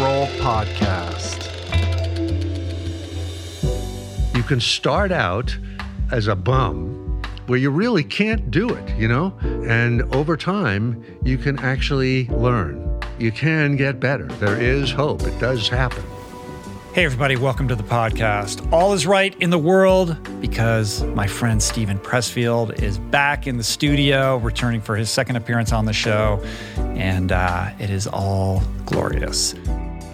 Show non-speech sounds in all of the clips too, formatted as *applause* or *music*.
Roll Podcast. You can start out as a bum where you really can't do it, you know? And over time, you can actually learn. You can get better. There is hope. It does happen. Hey, everybody, welcome to the podcast. All is right in the world because my friend Steven Pressfield is back in the studio, returning for his second appearance on the show, and uh, it is all glorious.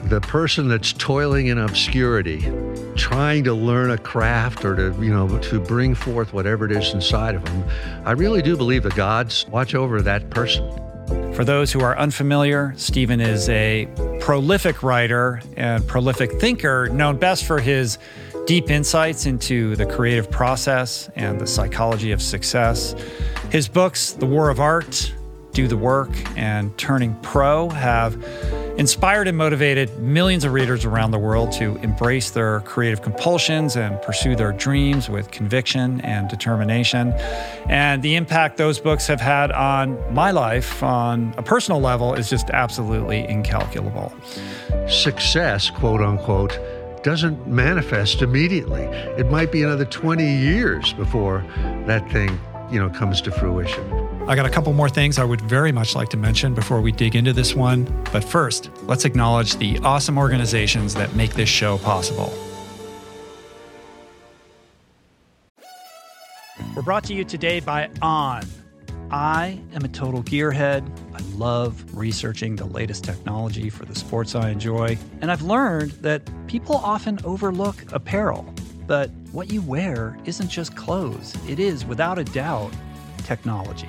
The person that's toiling in obscurity, trying to learn a craft or to, you know, to bring forth whatever it is inside of them, I really do believe the gods watch over that person. For those who are unfamiliar, Steven is a prolific writer and prolific thinker, known best for his deep insights into the creative process and the psychology of success. His books, The War of Art, Do the Work, and Turning Pro, have inspired and motivated millions of readers around the world to embrace their creative compulsions and pursue their dreams with conviction and determination. And the impact those books have had on my life on a personal level is just absolutely incalculable. Success, quote unquote, doesn't manifest immediately. It might be another 20 years before that thing, you know, comes to fruition. I got a couple more things I would very much like to mention before we dig into this one. But first, let's acknowledge the awesome organizations that make this show possible. We're brought to you today by On. I am a total gearhead. I love researching the latest technology for the sports I enjoy. And I've learned that people often overlook apparel. But what you wear isn't just clothes, it is, without a doubt, technology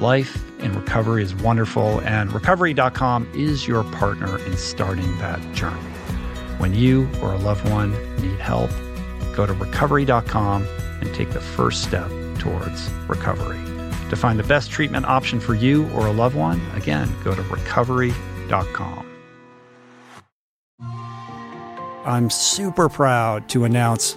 Life in recovery is wonderful, and recovery.com is your partner in starting that journey. When you or a loved one need help, go to recovery.com and take the first step towards recovery. To find the best treatment option for you or a loved one, again, go to recovery.com. I'm super proud to announce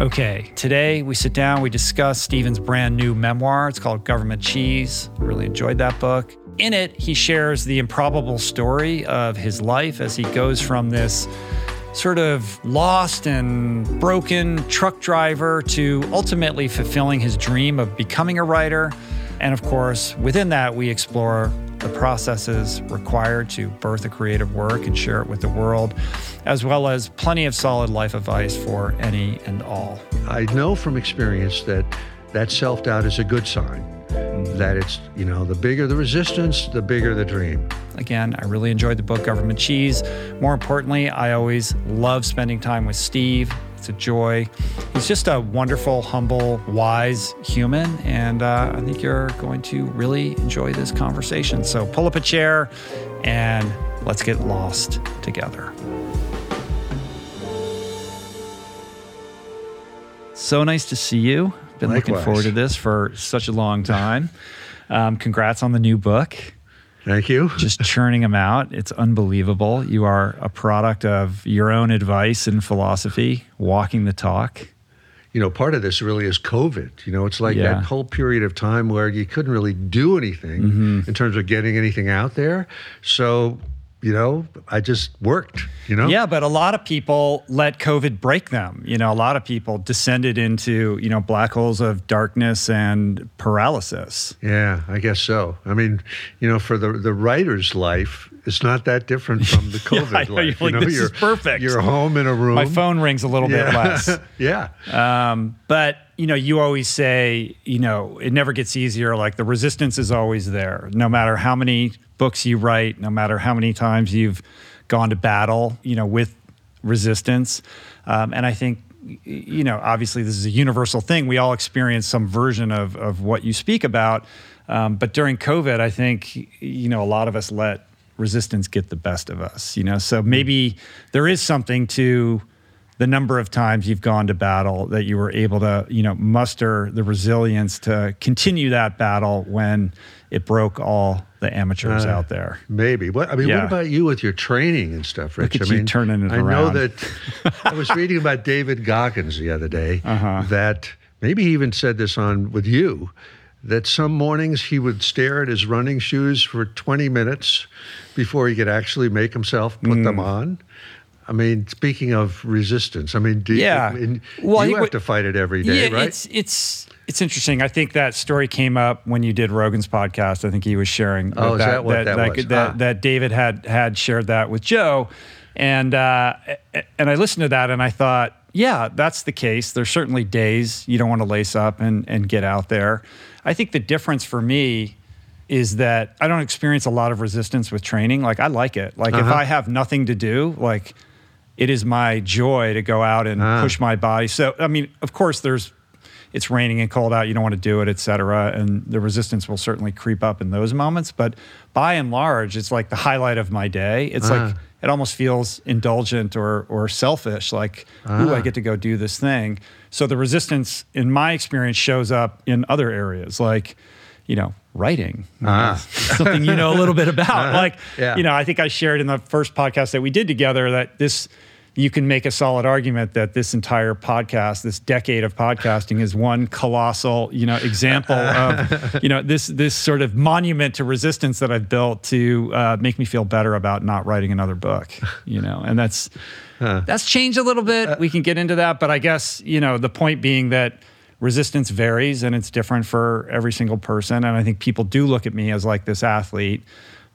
Okay, today we sit down, we discuss Steven's brand new memoir. It's called Government Cheese. Really enjoyed that book. In it, he shares the improbable story of his life as he goes from this sort of lost and broken truck driver to ultimately fulfilling his dream of becoming a writer. And of course, within that, we explore the processes required to birth a creative work and share it with the world, as well as plenty of solid life advice for any and all. I know from experience that that self doubt is a good sign. That it's, you know, the bigger the resistance, the bigger the dream. Again, I really enjoyed the book Government Cheese. More importantly, I always love spending time with Steve. It's a joy. He's just a wonderful, humble, wise human. And uh, I think you're going to really enjoy this conversation. So pull up a chair and let's get lost together. So nice to see you. Been Likewise. looking forward to this for such a long time. Um, congrats on the new book Thank you. just churning them out. It's unbelievable. You are a product of your own advice and philosophy, walking the talk. you know, part of this really is COVID. You know, it's like Yeah. that whole period of time where you couldn't really do anything Mm-hmm. in terms of getting anything out there. So, you know, I just worked, you know? Yeah, but a lot of people let COVID break them. You know, a lot of people descended into, you know, black holes of darkness and paralysis. Yeah, I guess so. I mean, you know, for the the writer's life, it's not that different from the *laughs* Yeah, COVID know. life. You're like, you know, "This is you're, perfect." You're home in a room. My phone rings a little yeah. bit less. *laughs* yeah. Um, but you know, you always say, you know, it never gets easier. Like the resistance is always there, no matter how many books you write, no matter how many times you've gone to battle, you know, with resistance. Um, and I think, you know, obviously this is a universal thing. We all experience some version of of what you speak about. Um, but during COVID, I think, you know, a lot of us let resistance get the best of us. You know, so maybe there is something to the number of times you've gone to battle that you were able to you know muster the resilience to continue that battle when it broke all the amateurs Uh, out there Maybe. What I mean, Yeah. what about you with your training and stuff, Rich? I mean, turning it I know that *laughs* I was reading about David Goggins the other day Uh-huh. that maybe he even said this on with you that some mornings he would stare at his running shoes for 20 minutes before he could actually make himself put them Mm. on. I mean, speaking of resistance, I mean, do Yeah. Well, you have to fight it every day, yeah right? it's it's it's interesting i think that story came up when you did rogan's podcast i think he was sharing Oh, is that what that was? that, Ah. that david had had shared that with joe and uh, and i listened to that and i thought yeah that's the case there's certainly days you don't want to lace up and and get out there i think the difference for me is that I don't experience a lot of resistance with training. Like I like it. Like if Uh-huh. I have nothing to do, like it is my joy to go out and Ah. push my body. So I mean, of course, there's it's raining and cold out. You don't want to do it, et cetera, and the resistance will certainly creep up in those moments. But by and large, it's like the highlight of my day. It's like Ah. it almost feels indulgent or or selfish. Like, ooh, I get to go do this thing. So the resistance, in my experience, shows up in other areas, like you know, writing. Ah. *laughs* Something you know a little bit about. Like, Yeah. you know, I think I shared in the first podcast that we did together that this you can make a solid argument that this entire podcast, this decade of podcasting, is one colossal, you know, example *laughs* of, you know, this this sort of monument to resistance that I've built to uh, make me feel better about not writing another book, you know, and that's that's changed a little bit. We can get into that, but I guess you know the point being that resistance varies and it's different for every single person, and I think people do look at me as like this athlete,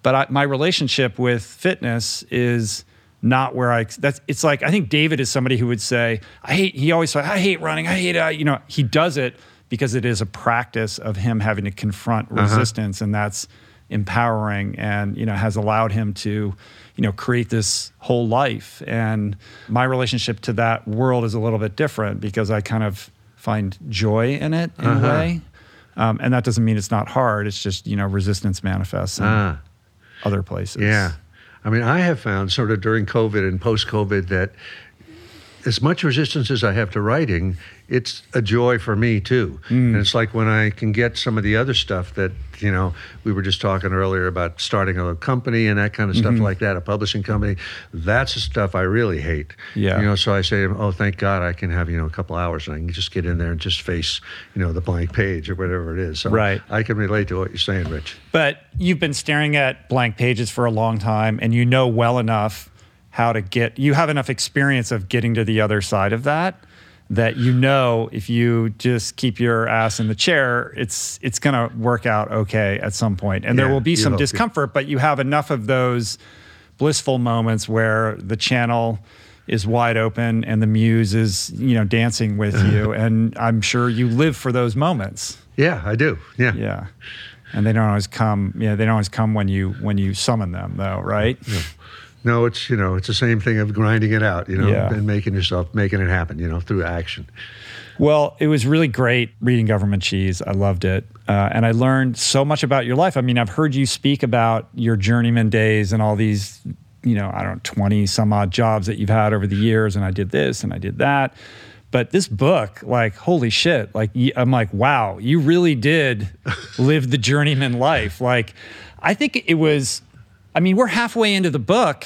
but I, my relationship with fitness is not where I that's it's like I think David is somebody who would say I hate he always said I hate running. I hate uh, you know he does it because it is a practice of him having to confront Uh-huh. resistance and that's empowering and you know has allowed him to you know create this whole life. And my relationship to that world is a little bit different because I kind of find joy in it in Uh-huh. a way um, and that doesn't mean it's not hard it's just you know resistance manifests in Ah. other places Yeah. I mean, I have found sort of during COVID and post COVID that as much resistance as I have to writing, it's a joy for me too. Hmm. And it's like when I can get some of the other stuff that, you know, we were just talking earlier about starting a company and that kind of stuff mm-hmm. like that, a publishing company. That's the stuff I really hate. Yeah. You know, so I say, oh, thank God I can have, you know, a couple hours and I can just get in there and just face, you know, the blank page or whatever it is. So Right. I can relate to what you're saying, Rich. But you've been staring at blank pages for a long time and you know well enough how to get, you have enough experience of getting to the other side of that that you know if you just keep your ass in the chair, it's it's going to work out okay at some point. And there will be some yeah. discomfort, but you have enough of those blissful moments where the channel is wide open and the muse is, you know, dancing with *laughs* you and I'm sure you live for those moments. Yeah, I do. Yeah. Yeah. And they don't always come. Yeah, they don't always come when you when you summon them, though, right? No, it's you know, it's the same thing of grinding it out, you know, Yeah. and making yourself making it happen, you know, through action. Well, it was really great reading Government Cheese. I loved it, uh, and I learned so much about your life. I mean, I've heard you speak about your journeyman days and all these, you know, I don't know, twenty some odd jobs that you've had over the years, and I did this and I did that. But this book, like, holy shit! Like, I'm like, wow, you really did live the journeyman life. Like, I think it was. I mean, we're halfway into the book,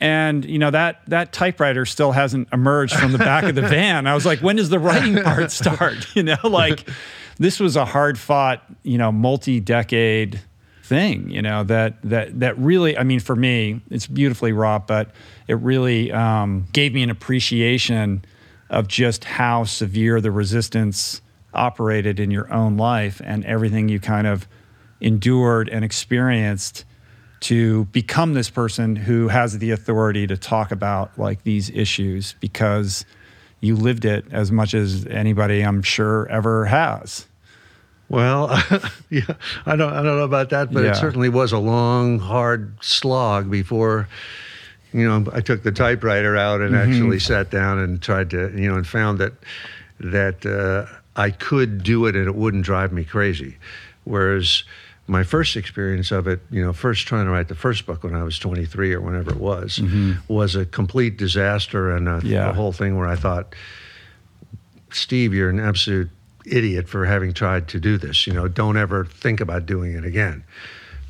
and you know that that typewriter still hasn't emerged from the back of the *laughs* van. I was like, when does the writing part start? *laughs* You know, like this was a hard fought, you know, multi decade thing. You know that that that really, I mean, for me, it's beautifully wrought, but it really um, gave me an appreciation of just how severe the resistance operated in your own life and everything you kind of endured and experienced to become this person who has the authority to talk about like these issues because you lived it as much as anybody I'm sure ever has. Well, *laughs* yeah, I don't I don't know about that, but Yeah. it certainly was a long, hard slog before you know, I took the typewriter out and Mm-hmm. actually sat down and tried to, you know, and found that that uh, I could do it and it wouldn't drive me crazy. Whereas my first experience of it, you know, first trying to write the first book when I was 23 or whenever it was, was a complete disaster and a, Mm-hmm. Yeah. a whole thing where I thought, Steve, you're an absolute idiot for having tried to do this. You know, don't ever think about doing it again.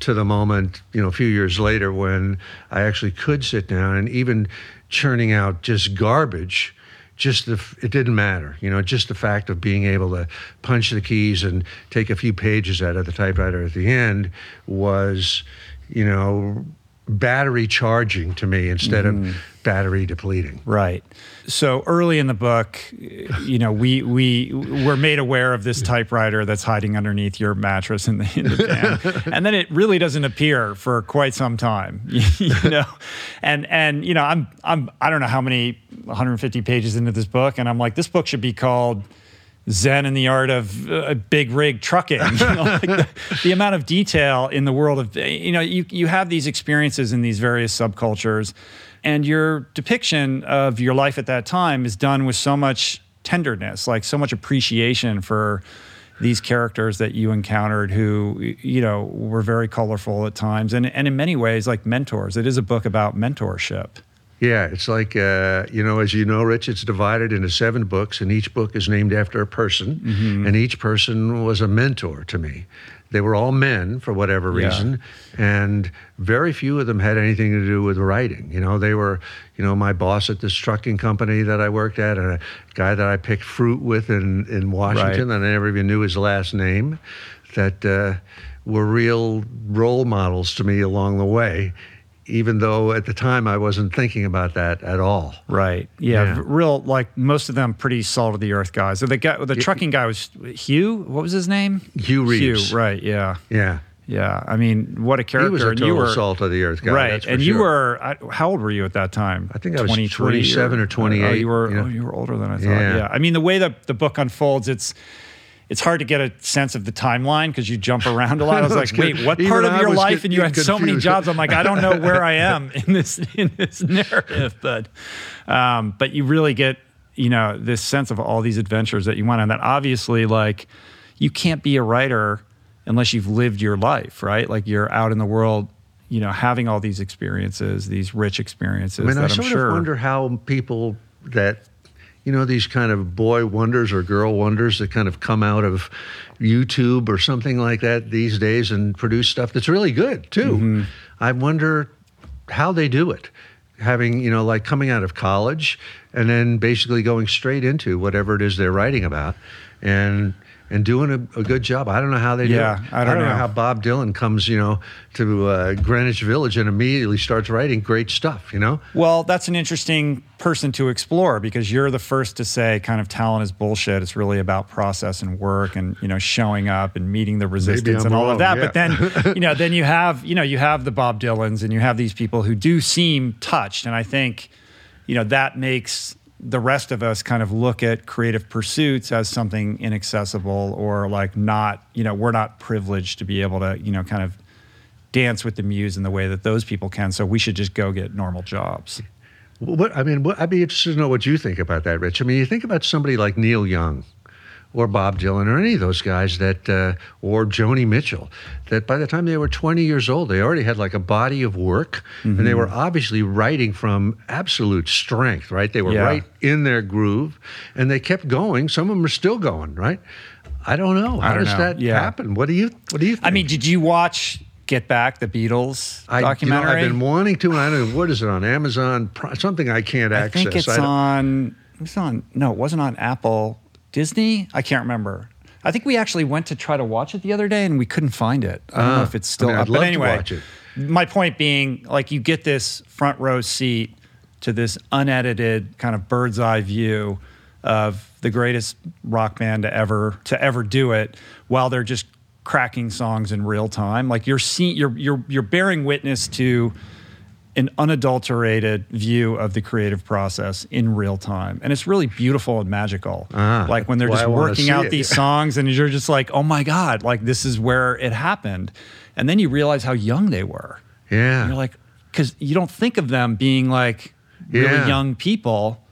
To the moment, you know, a few years later when I actually could sit down and even churning out just garbage, just the, it didn't matter. You know, just the fact of being able to punch the keys and take a few pages out of the typewriter at the end was, you know, battery charging to me instead of mm. battery depleting. Right. So early in the book, you know, we we were made aware of this typewriter that's hiding underneath your mattress in the, in the *laughs* van, and then it really doesn't appear for quite some time, *laughs* you know. And and you know, I'm I'm I don't know how many 150 pages into this book, and I'm like, this book should be called. Zen and the art of uh, big rig trucking. *laughs* You know, like the, the amount of detail in the world of you know you you have these experiences in these various subcultures, and your depiction of your life at that time is done with so much tenderness, like so much appreciation for these characters that you encountered who you know were very colorful at times and and in many ways like mentors. It is a book about mentorship. Yeah, it's like, uh, you know, as you know, Rich, it's divided into seven books, and each book is named after a person, and each person was a mentor to me. They were all men for whatever Yeah. reason, and very few of them had anything to do with writing. You know, they were, you know, my boss at this trucking company that I worked at, and a guy that I picked fruit with in, in Washington, and I never even knew his last name, that uh, were real role models to me along the way even though at the time I wasn't thinking about that at all. Right. Yeah. Yeah. Real like most of them pretty salt of the earth guys. So the guy, the trucking guy was Hugh. What was his name? Hugh Reeves. Hugh. Right. Yeah. Yeah. Yeah, I mean, what a character! He was a and total you were, salt of the earth guy, right? that's for And you sure. were I- how old were you at that time? I think I was 23 27 or 28, Oh, you were you know? oh, you were older than I thought. Yeah. Yeah. I mean, the way that the book unfolds, it's it's hard to get a sense of the timeline because you jump around a lot. *laughs* I was like, wait, what Even part of I your life? And you had so many jobs. I'm like, I don't know where I *laughs* am in this in this narrative, but um, but you really get you know this sense of all these adventures that you went on. That obviously, like, you can't be a writer unless you've lived your life, right? Like you're out in the world, you know, having all these experiences, these rich experiences. I mean, I sort sure. of wonder how people that, you know, these kind of boy wonders or girl wonders that kind of come out of YouTube or something like that these days and produce stuff that's really good too. Mm-hmm. I wonder how they do it. Having, you know, like coming out of college and then basically going straight into whatever it is they're writing about and and doing a, a good job. I don't know how they Yeah, do it. I don't know. know. how Bob Dylan comes, you know, to uh, Greenwich Village and immediately starts writing great stuff, you know? Well, that's an interesting person to explore because you're the first to say kind of talent is bullshit. It's really about process and work and you know showing up and meeting the resistance and all wrong, of that. yeah. But then *laughs* you know then you have you know you have the Bob Dylans and you have these people who do seem touched, and I think you know that makes the rest of us kind of look at creative pursuits as something inaccessible or like not you know we're not privileged to be able to you know kind of dance with the muse in the way that those people can so we should just go get normal jobs What I mean, what, I'd be interested to know what you think about that, Rich. I mean, you think about somebody like Neil Young, or Bob Dylan, or any of those guys that, uh, or Joni Mitchell, that by the time they were 20 years old, they already had like a body of work, and they were obviously writing from absolute strength, right? They were Yeah. right in their groove, and they kept going. Some of them are still going, right? I don't know. How don't does know. that Yeah. happen? What do you? What do you? Think? I mean, did you watch Get Back, the Beatles I, you know, documentary? I've been wanting to. and I don't know what is it on Amazon? Something I can't access. I think it's I on. It's on. No, it wasn't on Apple. Disney. I can't remember. I think we actually went to try to watch it the other day and we couldn't find it. I don't know Ah, if it's I still mean, I'd up. but to anyway, watch it. my point being, like, you get this front row seat to this unedited kind of bird's eye view of the greatest rock band to ever to ever do it, while they're just cracking songs in real time. Like you're seeing, you're you're you're bearing witness to an unadulterated view of the creative process in real time. And it's really beautiful and magical. Ah, like when they're just working out it. these *laughs* songs and you're just like, oh my God, like this is where it happened. And then you realize how young they were. Yeah. And you're like, because you don't think of them being like really Yeah. young people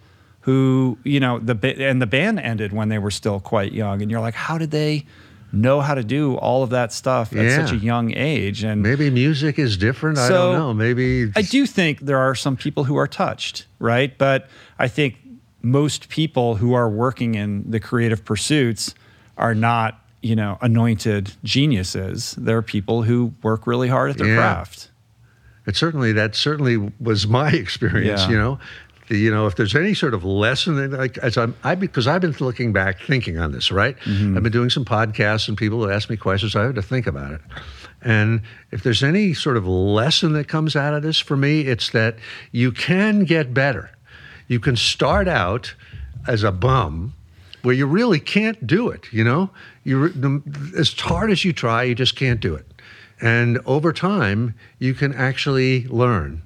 who, you know, the and the band ended when they were still quite young. And you're like, how did they know how to do all of that stuff at such a young age? And Maybe music is different. I don't know. Maybe I do think there are some people who are touched, right? But I think most people who are working in the creative pursuits are not, you know, anointed geniuses. They're people who work really hard at their Yeah. craft. It certainly that certainly was my *laughs* experience. Yeah. You know, you know, if there's any sort of lesson, that, like as I'm, I because I've been looking back, thinking on this. Right, Mm-hmm. I've been doing some podcasts, and people have asked me questions. I had to think about it. And if there's any sort of lesson that comes out of this for me, it's that you can get better. You can start out as a bum where you really can't do it. You know, you as hard as you try, you just can't do it. And over time, you can actually learn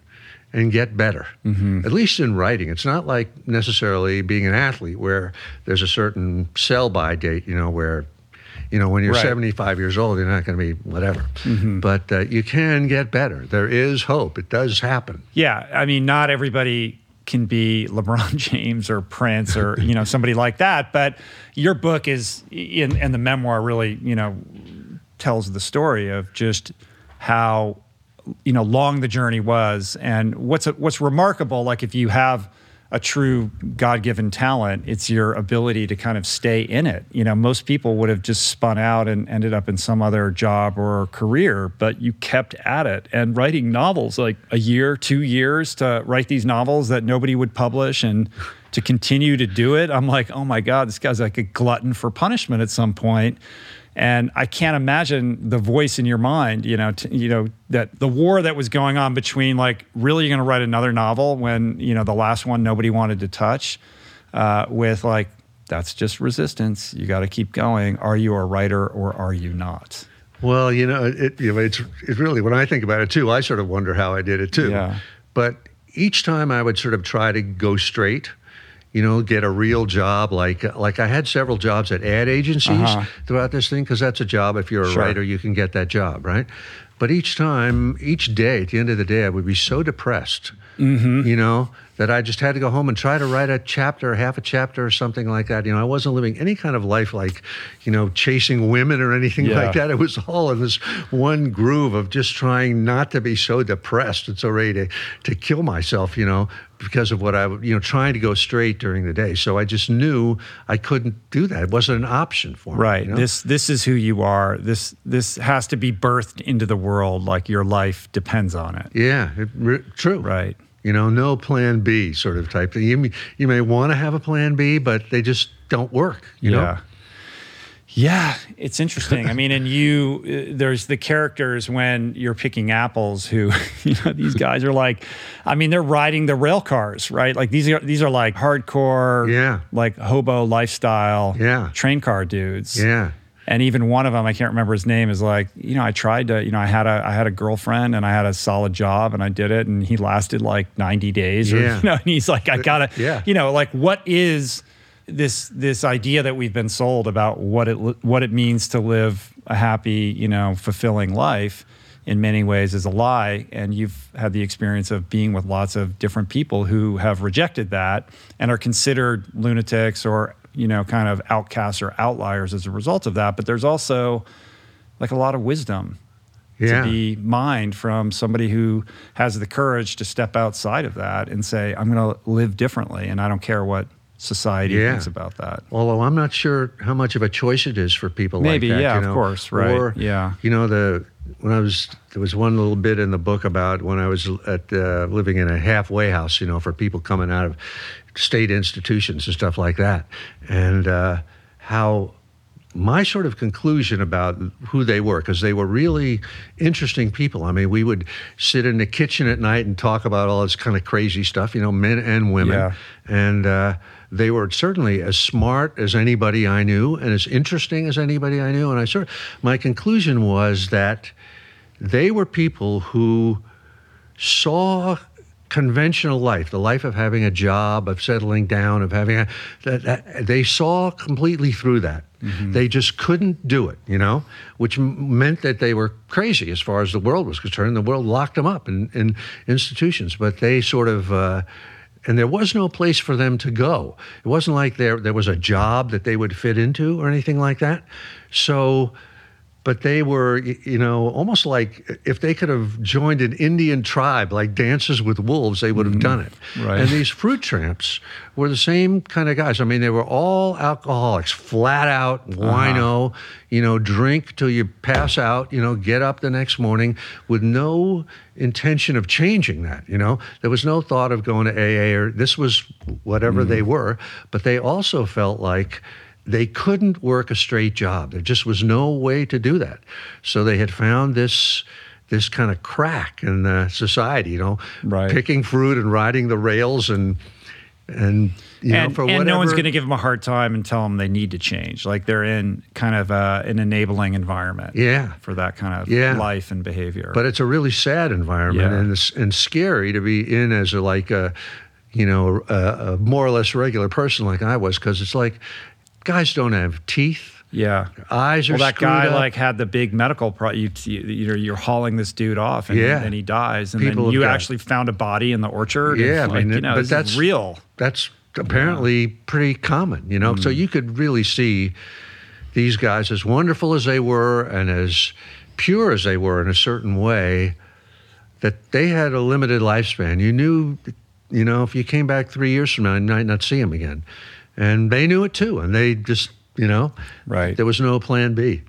and get better. At least in writing, it's not like necessarily being an athlete where there's a certain sell-by date. You know, where you know when you're Right. 75 years old, you're not going to be whatever. But uh, you can get better. There is hope. It does happen. Yeah, I mean, not everybody can be *laughs* LeBron James or Prince or you know somebody like that, but your book is in and the memoir really you know tells the story of just how you know long the journey was. And what's what's remarkable like if you have a true god-given talent it's your ability to kind of stay in it. You know most people would have just spun out and ended up in some other job or career but you kept at it. And writing novels like a year 2 years to write these novels that nobody would publish and to continue to do it i'm like oh my god this guy's like a glutton for punishment at some point and I can't imagine the voice in your mind, you know, t- you know that the war that was going on between like, really, you're going to write another novel when you know the last one nobody wanted to touch, uh, with like, that's just resistance. You got to keep going. Are you a writer or are you not? Well, you know, it, you know, it's it really when I think about it too, I sort of wonder how I did it too. Yeah. But each time I would sort of try to go straight, you know, get a real job. Like like I had several jobs at ad agencies Uh-huh. throughout this thing because that's a job. If you're a Sure. writer, you can get that job, right? But each time, each day, at the end of the day, I would be so depressed, Mm-hmm. you know, that I just had to go home and try to write a chapter, half a chapter, or something like that. You know, I wasn't living any kind of life like, you know, chasing women or anything Yeah. like that. It was all in this one groove of just trying not to be so depressed and so ready to, to kill myself, you know, because of what I, you know, trying to go straight during the day. So I just knew I couldn't do that. It wasn't an option for me. Right. you know? This this is who you are. This this has to be birthed into the world like your life depends on it. Yeah, it, re- true. Right. You know, no plan B sort of type thing. You, may- you may want to have a plan B, but they just don't work. You yeah. know? Yeah, it's interesting. I mean, and you, uh, there's the characters when you're picking apples who, *laughs* you know, these guys are like, I mean, they're riding the rail cars, right? Like these are these are like hardcore, Yeah. like hobo lifestyle, Yeah. train car dudes, Yeah. And even one of them, I can't remember his name, is like, you know, I tried to, you know, I had a I had a girlfriend and I had a solid job and I did it and he lasted like 90 days or Yeah. *laughs* you know, and he's like, I gotta, Yeah. you know, like what is this this idea that we've been sold about what it what it means to live a happy, you know, fulfilling life in many ways is a lie and you've had the experience of being with lots of different people who have rejected that and are considered lunatics or you know kind of outcasts or outliers as a result of that but there's also like a lot of wisdom Yeah. to be mined from somebody who has the courage to step outside of that and say i'm going to live differently and i don't care what society Yeah. thinks about that Although I'm not sure how much of a choice it is for people Maybe, like that. yeah, you of course, right, Or, yeah. You know, the when I was there was one little bit in the book about when I was at uh, living in a halfway house. You know, for people coming out of state institutions and stuff like that, and uh, how my sort of conclusion about who they were because they were really interesting people. I mean, we would sit in the kitchen at night and talk about all this kind of crazy stuff, you know, men and women. Yeah. And uh, they were certainly as smart as anybody I knew and as interesting as anybody I knew. And I sort of, my conclusion was that they were people who saw conventional life, the life of having a job, of settling down, of having a, that, that they saw completely through that. They just couldn't do it, you know, which m- meant that they were crazy as far as the world was concerned. The world locked them up in, in institutions, but they sort of. Uh, and there was no place for them to go. It wasn't like there there was a job that they would fit into or anything like that. So, but they were, you know, almost like if they could have joined an Indian tribe like Dances with Wolves, they would have mm-hmm. done it. Right. And these fruit tramps were the same kind of guys. I mean, they were all alcoholics, flat out, uh-huh. wino, you know, drink till you pass out, you know, get up the next morning with no intention of changing that, you know. There was no thought of going to AA or this was whatever they mm. were, but they also felt like they couldn't work a straight job. There just was no way to do that. So they had found this this kind of crack in the society, you know, Right. picking fruit and riding the rails and and you and, know for and whatever. no one's going to give them a hard time and tell them they need to change like they're in kind of uh, an enabling environment Yeah. for that kind of Yeah. life and behavior But it's a really sad environment Yeah. and it's, and scary to be in as a like a you know a, a more or less regular person like I was because it's like guys don't have teeth, yeah eyes are well that guy up. like had the big medical pro you, you you're, you're hauling this dude off and Yeah. then he dies and People then you actually found a body in the orchard Yeah, I like, mean, you know but that's- real that's apparently pretty common, you know. So Mm. you could really see these guys, as wonderful as they were and as pure as they were in a certain way, that they had a limited lifespan. You knew, you know, if you came back three years from now, you might not see them again. And they knew it too. And they just, you know, Right. there was no plan B.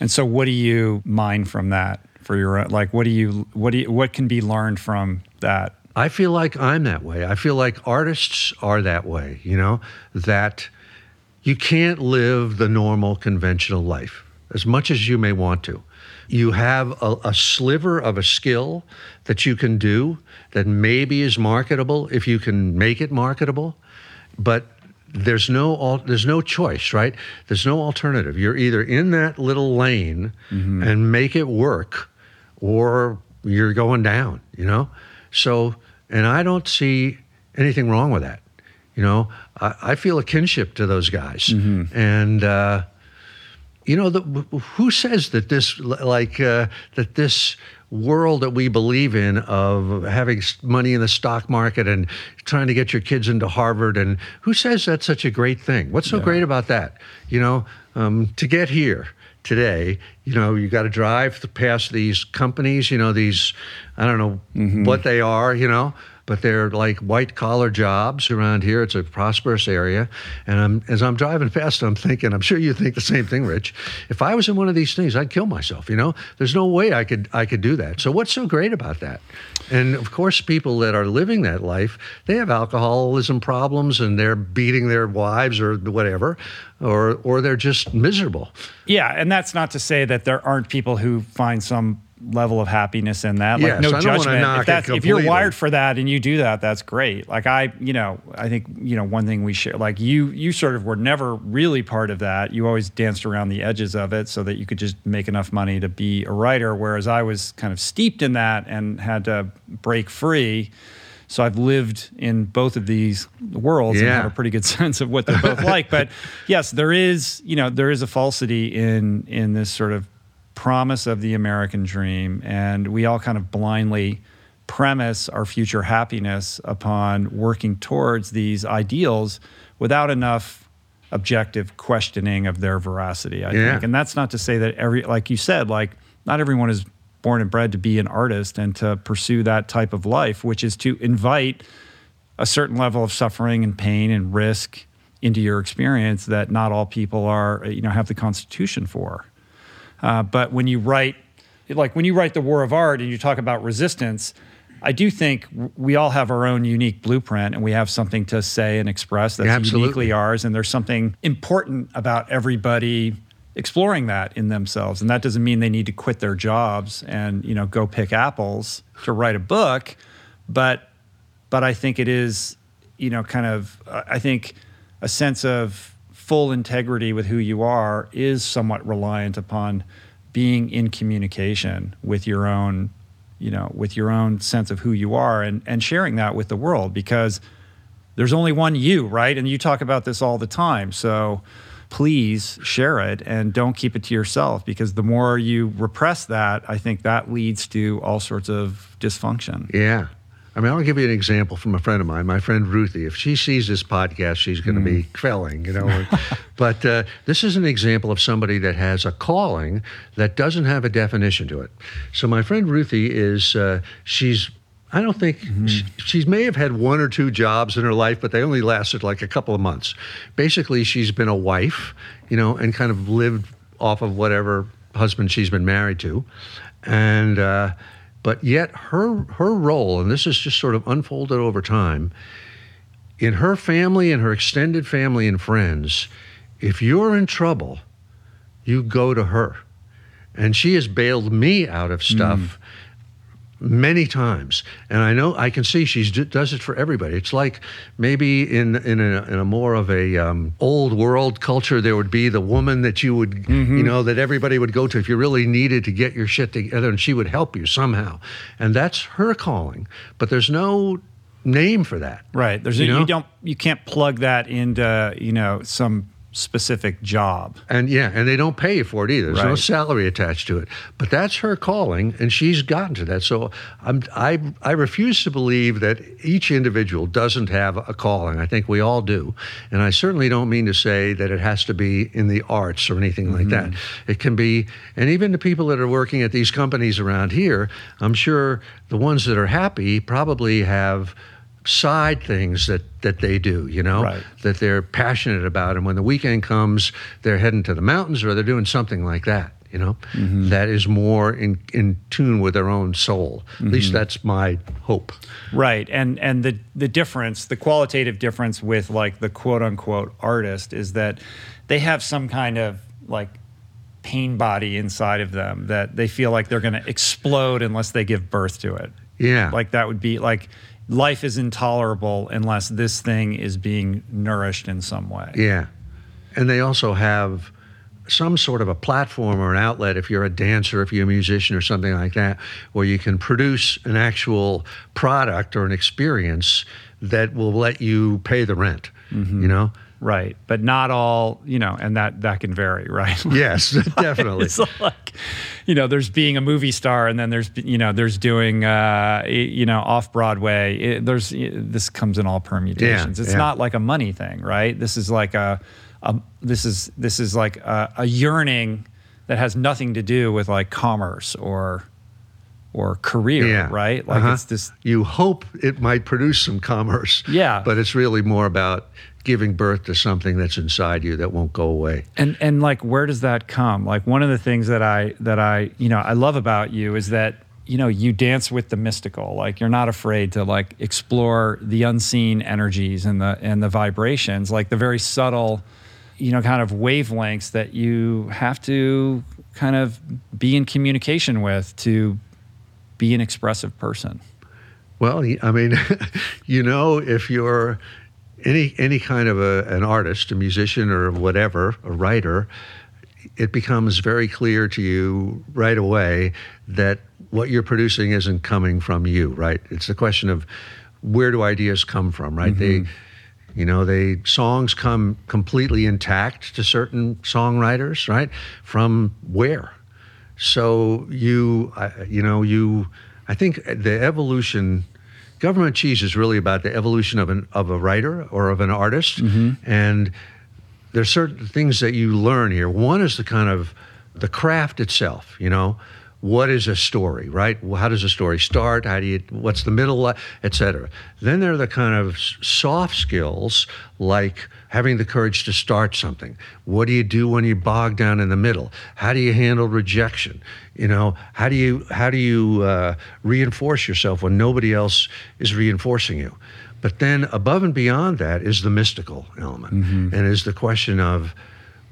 and so what do you mine from that for your like what do you what do you, what can be learned from that I feel like I'm that way. I feel like artists are that way, you know, that you can't live the normal conventional life as much as you may want to. You have a, a sliver of a skill that you can do that maybe is marketable if you can make it marketable, but there's no al- there's no choice, right? There's no alternative. You're either in that little lane and make it work, or you're going down. You know, so and I don't see anything wrong with that. You know, I, I feel a kinship to those guys, and. Uh, you know, the, who says that this, like, uh, that this world that we believe in of having money in the stock market and trying to get your kids into Harvard, and who says that's such a great thing? What's so great about that? You know, um, to get here today, you know, you got to drive past these companies, you know, these, I don't know what they are, you know, but they're like white collar jobs around here. It's a prosperous area. And I'm, as I'm driving past, I'm thinking, I'm sure you think the same thing, Rich. If I was in one of these things, I'd kill myself. You know, there's no way I could I could do that. So what's so great about that? And of course, people that are living that life, they have alcoholism problems and they're beating their wives or whatever, or or they're just miserable. Yeah, and that's not to say that there aren't people who find some level of happiness in that. Like Yes, no I don't judgment. If, if you're wired for that and you do that, that's great. Like I, you know, I think you know one thing we share. Like you, you sort of were never really part of that. You always danced around the edges of it so that you could just make enough money to be a writer. Whereas I was kind of steeped in that and had to break free. So I've lived in both of these worlds and have a pretty good *laughs* sense of what they're both like. But *laughs* yes, there is, you know, there is a falsity in in this sort of promise of the American dream, and we all kind of blindly premise our future happiness upon working towards these ideals without enough objective questioning of their veracity. I Yeah. think, and that's not to say that every, like you said, like not everyone is born and bred to be an artist and to pursue that type of life, which is to invite a certain level of suffering and pain and risk into your experience that not all people are, you know, have the constitution for. Uh, but when you write, like when you write the War of Art and you talk about resistance, I do think we all have our own unique blueprint and we have something to say and express that's Absolutely. uniquely ours. And there's something important about everybody exploring that in themselves. And that doesn't mean they need to quit their jobs and, you know, go pick apples to write a book. But but I think it is, you know, kind of, uh, I think a sense of full integrity with who you are is somewhat reliant upon being in communication with your own, you know, with your own sense of who you are and, and sharing that with the world because there's only one you, right? And you talk about this all the time. So please share it and don't keep it to yourself because the more you repress that, I think that leads to all sorts of dysfunction. Yeah. I mean, I'll give you an example from a friend of mine, my friend Ruthie. If she sees this podcast, she's going to be quelling, you know. *laughs* but uh, this is an example of somebody that has a calling that doesn't have a definition to it. So my friend Ruthie is, uh, she's, I don't think, she, she may have had one or two jobs in her life, but they only lasted like a couple of months. Basically, she's been a wife, you know, and kind of lived off of whatever husband she's been married to. And, uh, but yet her her role, and this is just sort of unfolded over time, in her family and her extended family and friends, if you're in trouble, you go to her. And she has bailed me out of stuff mm. Many times. And I know I can see she does it for everybody. It's like maybe in in a, in a more of a um, old world culture, there would be the woman that you would you know that everybody would go to if you really needed to get your shit together, and she would help you somehow. And that's her calling. But there's no name for that. Right. There's You know? you don't you can't plug that into you know some specific job. And yeah, and they don't pay you for it either. There's no salary attached to it. But that's her calling, and she's gotten to that. So I'm, I, I refuse to believe that each individual doesn't have a calling. I think we all do. And I certainly don't mean to say that it has to be in the arts or anything like mm-hmm. that. It can be, and even the people that are working at these companies around here, I'm sure the ones that are happy probably have side things that that they do you know Right. that they're passionate about. And when the weekend comes they're heading to the mountains or they're doing something like that you know? Mm-hmm. That is more in in tune with their own soul. At least mm-hmm. that's my hope. Right. And and the the difference, the qualitative difference with like the quote unquote artist is that they have some kind of like pain body inside of them that they feel like they're going to explode unless they give birth to it. yeah. Like that would be like life is intolerable unless this thing is being nourished in some way. Yeah. And they also have some sort of a platform or an outlet if you're a dancer, if you're a musician or something like that, where you can produce an actual product or an experience that will let you pay the rent, Mm-hmm. you know? Right. But not all, you know, and that that can vary, *laughs* right? Yes, *laughs* definitely. it's like, you know, there's being a movie star, and then there's, you know, there's doing, uh, you know, off Broadway. It, there's this comes in all permutations. Yeah, it's yeah. not like a money thing, right? This is like a, a this is this is like a, a yearning that has nothing to do with like commerce or or career, Yeah. right? Like Uh-huh. it's this. You hope it might produce some commerce. Yeah. But it's really more about giving birth to something that's inside you that won't go away. And and like where does that come? Like one of the things that I that I you know I love about you is that you know you dance with the mystical. Like you're not afraid to like explore the unseen energies and the and the vibrations, like the very subtle, you know, kind of wavelengths that you have to kind of be in communication with to be an expressive person. Well, I mean, *laughs* you know, if you're any any kind of a, an artist, a musician, or whatever, a writer, it becomes very clear to you right away that what you're producing isn't coming from you. Right? It's a question of where do ideas come from. Right? They, mm-hmm. you know, they songs come completely intact to certain songwriters. Right? From where? So you, I- you know, you. I think the evolution. Government cheese is really about the evolution of an of a writer or of an artist, mm-hmm. and there's certain things that you learn here. One is the kind of the craft itself. You know, what is a story, right? How does a story start? How do you? What's the middle, et cetera. Then there are the kind of soft skills like having the courage to start something. What do you do when you bog down in the middle? How do you handle rejection? You know, how do you how do you uh, reinforce yourself when nobody else is reinforcing you? But then above and beyond that is the mystical element, and is the question of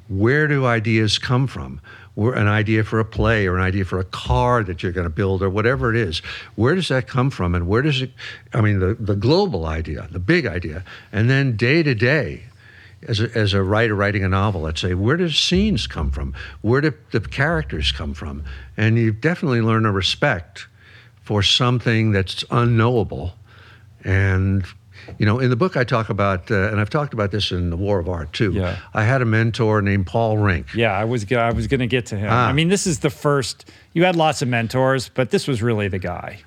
where do ideas come from? Where, an idea for a play or an idea for a car that you're going to build or whatever it is. Where does that come from? And where does it, I mean, the, the global idea, the big idea. And then day to day, as a, as a writer writing a novel, let's say, where do scenes come from? Where do the characters come from? And you definitely learn a respect for something that's unknowable. And, you know, in the book I talk about, uh, and I've talked about this in The War of Art too. Yeah. I had a mentor named Paul Rink. Yeah, I was I was going to get to him. Ah. I mean, this is the first. You had lots of mentors, but this was really the guy.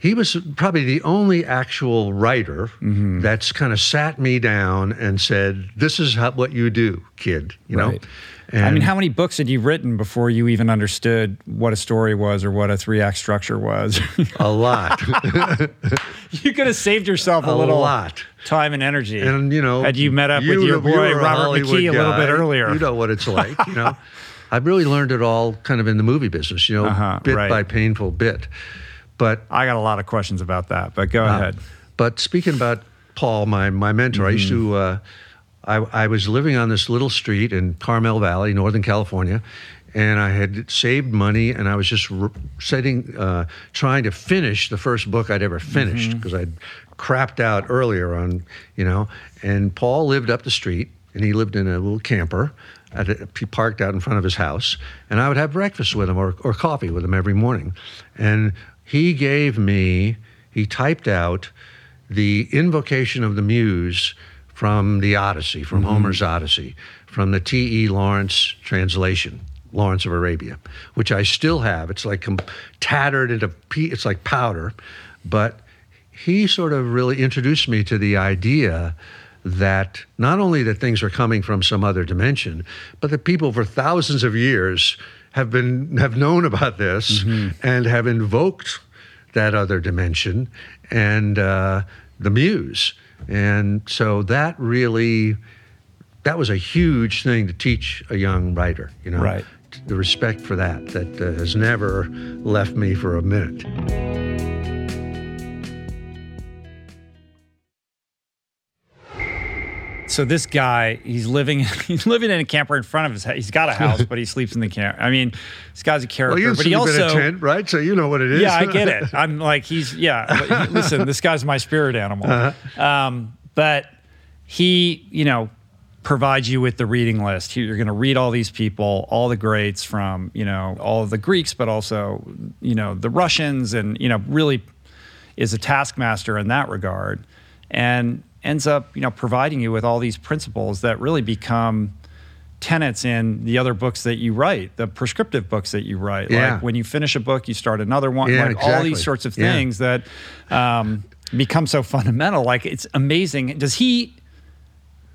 He was probably the only actual writer Mm-hmm. that's kind of sat me down and said, "This is how, what you do, kid." You Right. know. I mean, how many books had you written before you even understood what a story was or what a three act structure was? a lot, *laughs* you could have saved yourself a, a little lot. time and energy. And you know, had you met up with your boy Robert McKee a little bit earlier. You know what it's like. You know, *laughs* I've really learned it all kind of in the movie business. You know, Uh-huh, bit right. by painful bit. But I got a lot of questions about that, but go Uh, ahead. But speaking about Paul, my my mentor, I used to. Uh, I, I was living on this little street in Carmel Valley, Northern California, and I had saved money, and I was just r- sitting, uh, trying to finish the first book I'd ever finished because I'd crapped out earlier on, you know. And Paul lived up the street, and he lived in a little camper. At a, he parked out in front of his house, and I would have breakfast with him or, or coffee with him every morning. And he gave me, he typed out the invocation of the muse from the Odyssey, from mm-hmm. Homer's Odyssey, from the T.E. Lawrence translation, Lawrence of Arabia, which I still have. It's like tattered into, it's like powder. But he sort of really introduced me to the idea that not only that things are coming from some other dimension, but that people for thousands of years have been have known about this and have invoked that other dimension and uh, the muse. And so that really, that was a huge thing to teach a young writer, you know. Right. The respect for that, that uh, has never left me for a minute. So this guy, he's living *laughs* he's living in a camper in front of his. He's got a *laughs* house, but he sleeps in the camper. I mean, this guy's a character, well, but he sleep in a tent, right? So you know what it is. yeah, I get it. *laughs* I'm like he's yeah. he- listen, this guy's my spirit animal. Uh-huh. Um, but he, you know, provides you with the reading list. You're going to read all these people, all the greats from you know all of the Greeks, but also you know the Russians, and you know really is a taskmaster in that regard, and ends up you know providing you with all these principles that really become tenets in the other books that you write, the prescriptive books that you write. Yeah. Like when you finish a book, you start another one. Yeah, like all these sorts of Yeah. things that um, become so fundamental. Like it's amazing. Does he?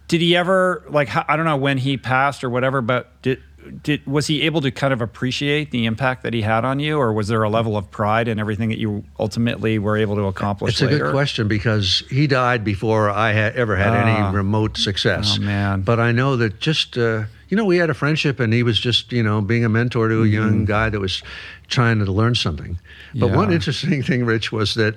Did he ever like? I don't know when he passed or whatever, but did. Did, was he able to kind of appreciate the impact that he had on you, or was there a level of pride in everything that you ultimately were able to accomplish? It's a later? good question because he died before I had ever had Ah. any remote success. Oh, man. But I know that just uh, you know we had a friendship, and he was just you know being a mentor to a young guy that was trying to learn something. But one Mm-hmm. Interesting thing, Rich, was that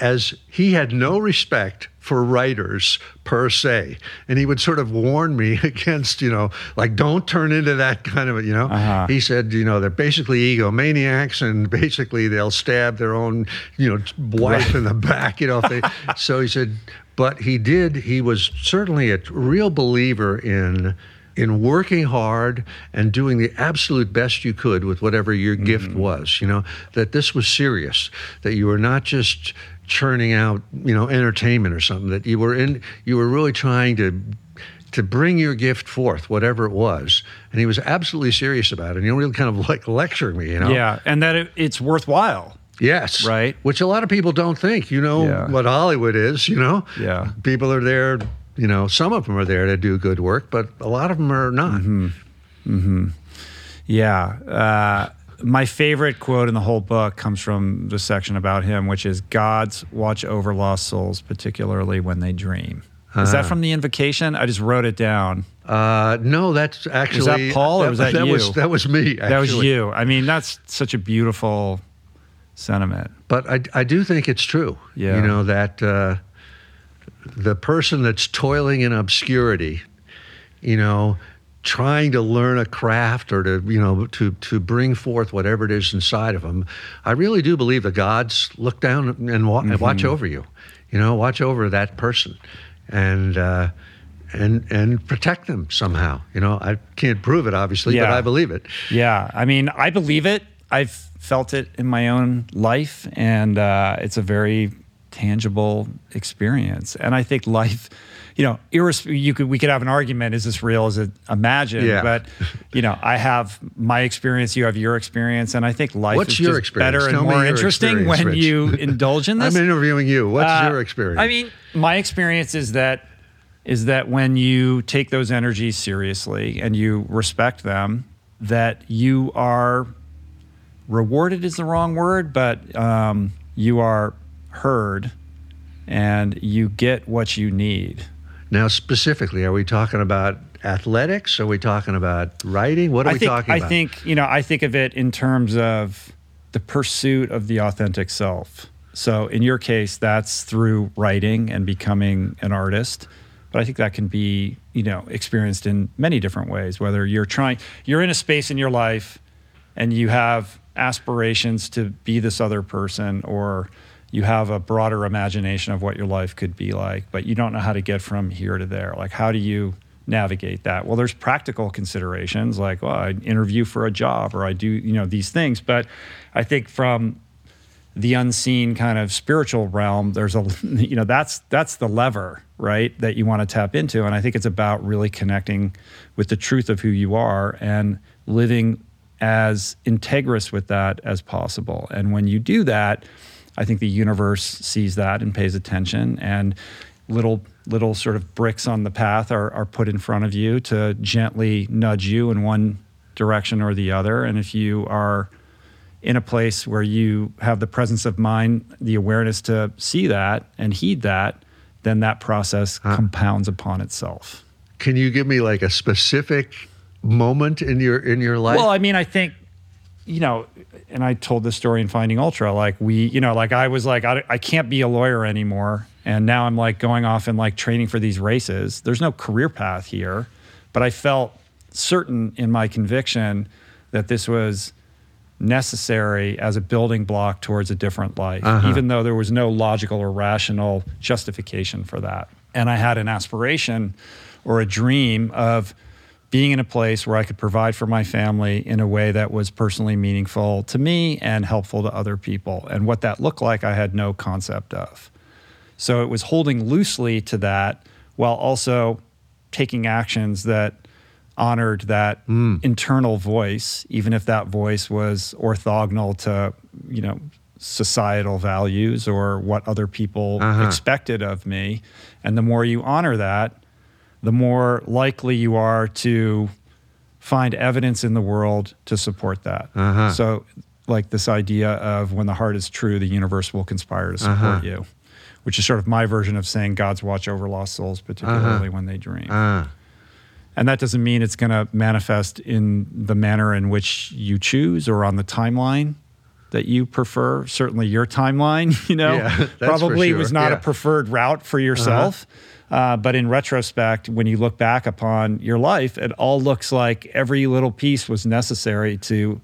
as he had no respect for writers per se. And he would sort of warn me *laughs* against you know like don't turn into that kind of a, you know. Uh-huh. he said you know they're basically egomaniacs and *laughs* basically they'll stab their own you know wife in the back you know if they, *laughs* so he said but he did he was certainly a real believer in in working hard and doing the absolute best you could with whatever your gift was you know that this was serious that you were not just churning out you know entertainment or something that you were in you were really trying to to bring your gift forth whatever it was and he was absolutely serious about it and he really kind of *laughs* like lecturing me you know Yeah, and that it, it's worthwhile. Yes. Right. Which a lot of people don't think. You know Yeah. what Hollywood is, you know? Yeah. People are there, you know, some of them are there to do good work, but a lot of them are not. Mm-hmm. Yeah. Uh, my favorite quote in the whole book comes from the section about him, which is God's watch over lost souls, particularly when they dream. Is that from the invocation? I just wrote it down. Uh, no, that's actually. Paul or was that that you? Was, that was me, actually. That was you. I mean, that's such a beautiful sentiment. But I, I do think it's true. Yeah. You know, that uh, the person that's toiling in obscurity, you know, trying to learn a craft or to, you know, to, to bring forth whatever it is inside of them, I really do believe the gods look down and wa- Mm-hmm. watch over you, you know, watch over that person and, uh, and, and protect them somehow. You know, I can't prove it, obviously, but I believe it. Yeah, I mean, I believe it. I've felt it in my own life, and uh, it's a very tangible experience. And I think life, you know, irres- you could we could have an argument: is this real? Is it imagined? Yeah. But you know, I have my experience. You have your experience, and I think life What's is your just experience? better Tell and more interesting when Rich. you *laughs* indulge in this. I'm interviewing you. What's Uh, your experience? I mean, my experience is that is that when you take those energies seriously and you respect them, that you are rewarded is the wrong word, but um, you are heard and you get what you need. Now, specifically, are we talking about athletics? Are we talking about writing? What are I we think talking I about? I think you know I think of it in terms of the pursuit of the authentic self. So in your case, that's through writing and becoming an artist. But I think that can be you know experienced in many different ways. Whether you're trying, you're in a space in your life, and you have aspirations to be this other person, or you have a broader imagination of what your life could be like, but you don't know how to get from here to there. Like, how do you navigate that? Well, there's practical considerations like, well, I interview for a job or I do, you know, these things. But I think from the unseen kind of spiritual realm, there's a, *laughs* you know, that's that's the lever, right, that you want to tap into. And I think it's about really connecting with the truth of who you are and living as integrous with that as possible. And when you do that, I think the universe sees that and pays attention and little little sort of bricks on the path are, are put in front of you to gently nudge you in one direction or the other. And if you are in a place where you have the presence of mind, the awareness to see that and heed that, then that process uh-huh. compounds upon itself. Can you give me like a specific moment in your in your life? Well, I mean, I think you know, and I told this story in Finding Ultra. Like we, you know, like I was like, I, I can't be a lawyer anymore, and now I'm like going off and like training for these races. There's no career path here, but I felt certain in my conviction that this was necessary as a building block towards a different life, uh-huh. even though there was no logical or rational justification for that. And I had an aspiration or a dream of being in a place where I could provide for my family in a way that was personally meaningful to me and helpful to other people. And what that looked like, I had no concept of. So it was holding loosely to that while also taking actions that honored that mm. internal voice, even if that voice was orthogonal to, you know, societal values or what other people uh-huh. expected of me. And the more you honor that, the more likely you are to find evidence in the world to support that. Uh-huh. So, like this idea of when the heart is true, the universe will conspire to support uh-huh. you, which is sort of my version of saying God's watch over lost souls, particularly uh-huh. when they dream. Uh-huh. And that doesn't mean it's going to manifest in the manner in which you choose or on the timeline that you prefer. Certainly, your timeline, *laughs* you know, yeah, *laughs* probably sure. was not yeah. a preferred route for yourself. Uh-huh. Uh, but in retrospect, when you look back upon your life, it all looks like every little piece was necessary to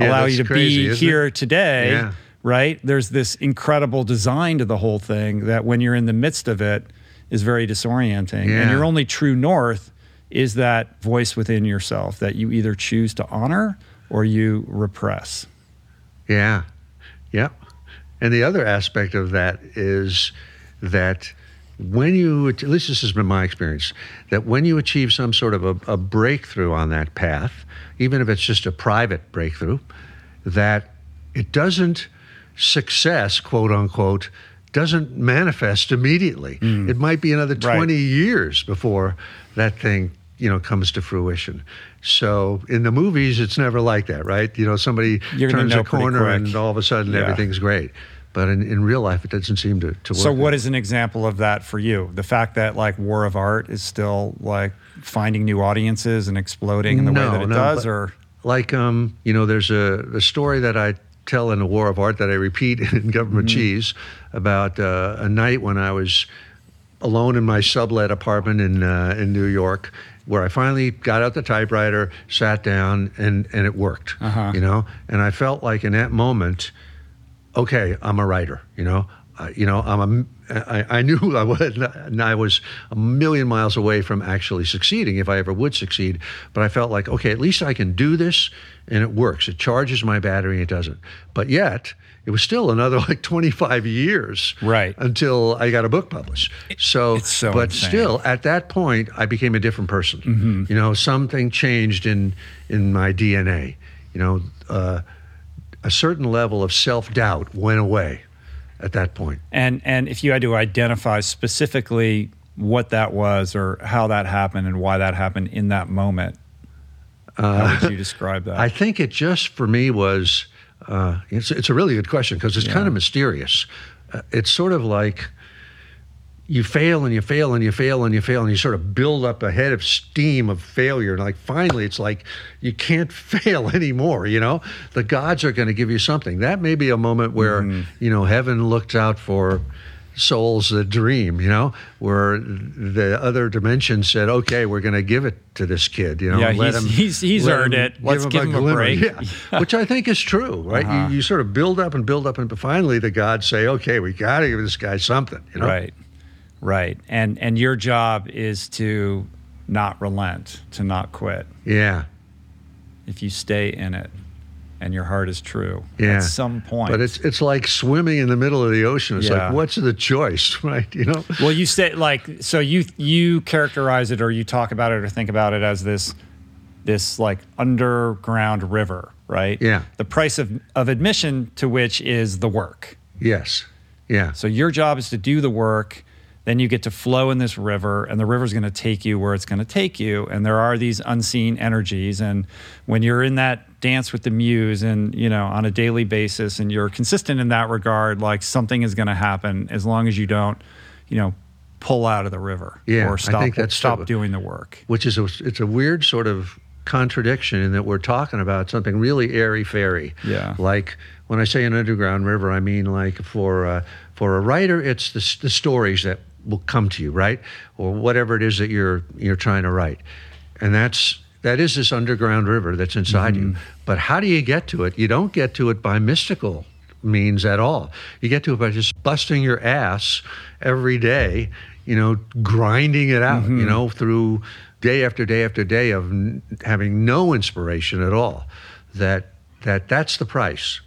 yeah, allow you to crazy, be here it? today. Yeah. Right? There's this incredible design to the whole thing that when you're in the midst of it is very disorienting. Yeah. And your only true north is that voice within yourself that you either choose to honor or you repress. Yeah. Yep. And the other aspect of that is that when you, at least this has been my experience, that when you achieve some sort of a, a breakthrough on that path, even if it's just a private breakthrough, that it doesn't success, quote unquote, doesn't manifest immediately. Mm. It might be another 20 right. years before that thing, you know, comes to fruition. So in the movies, it's never like that, right? You know, somebody You're turns a corner and all of a sudden yeah. everything's great. But in, in real life, it doesn't seem to, to work. So, what is an example of that for you? The fact that like War of Art is still like finding new audiences and exploding in the no, way that it no, does, or like um, you know, there's a, a story that I tell in the War of Art that I repeat *laughs* in Government mm-hmm. Cheese about uh, a night when I was alone in my sublet apartment in uh, in New York, where I finally got out the typewriter, sat down, and and it worked. Uh-huh. You know, and I felt like in that moment okay, I'm a writer. You know, uh, you know, I'm a, I, I knew I was, *laughs* and I was a million miles away from actually succeeding if I ever would succeed. But I felt like, okay, at least I can do this, and it works. It charges my battery, it doesn't. But yet, it was still another *laughs* like 25 years right until i got a book published so, so but insane. still at that point i became a different person mm-hmm. you know something changed in in my dna you know uh, a certain level of self doubt went away at that point. And and if you had to identify specifically what that was or how that happened and why that happened in that moment, uh, how would you describe that? I think it just for me was uh, it's it's a really good question because it's yeah. kind of mysterious. Uh, it's sort of like you fail and you fail and you fail and you fail and you sort of build up a head of steam of failure. And like finally, it's like you can't *laughs* fail anymore. You know, the gods are going to give you something. That may be a moment where mm. you know heaven looked out for souls that dream. You know, where the other dimension said, "Okay, we're going to give it to this kid." You know, yeah, let he's, him, he's, he's earned it. Let's give him, a, a break. Yeah. yeah. *laughs* Which I think is true, right? Uh-huh. You, you sort of build up and build up, and finally the gods say, "Okay, we got to give this guy something." You know, right. Right. And and your job is to not relent, to not quit. Yeah. If you stay in it and your heart is true yeah. at some point. But it's it's like swimming in the middle of the ocean. It's yeah. like what's the choice, *laughs* right? You know? Well, you say like so you you characterize it or you talk about it or think about it as this this like underground river, right? Yeah. The price of, of admission to which is the work. Yes. Yeah. So your job is to do the work then you get to flow in this river and the river's going to take you where it's going to take you and there are these unseen energies and when you're in that dance with the muse and you know on a daily basis and you're consistent in that regard like something is going to happen as long as you don't you know pull out of the river yeah, or stop, I think that's stop doing the work which is a, it's a weird sort of contradiction in that we're talking about something really airy fairy. Yeah. Like when I say an underground river, I mean like for uh, for a writer, it's the, the stories that will come to you, right, or whatever it is that you're you're trying to write, and that's that is this underground river that's inside Mm-hmm. you. But how do you get to it? You don't get to it by mystical means at all. You get to it by just busting your ass every day, you know, grinding it out, Mm-hmm. you know, through day after day after day of n- having no inspiration at all. That that that's the price.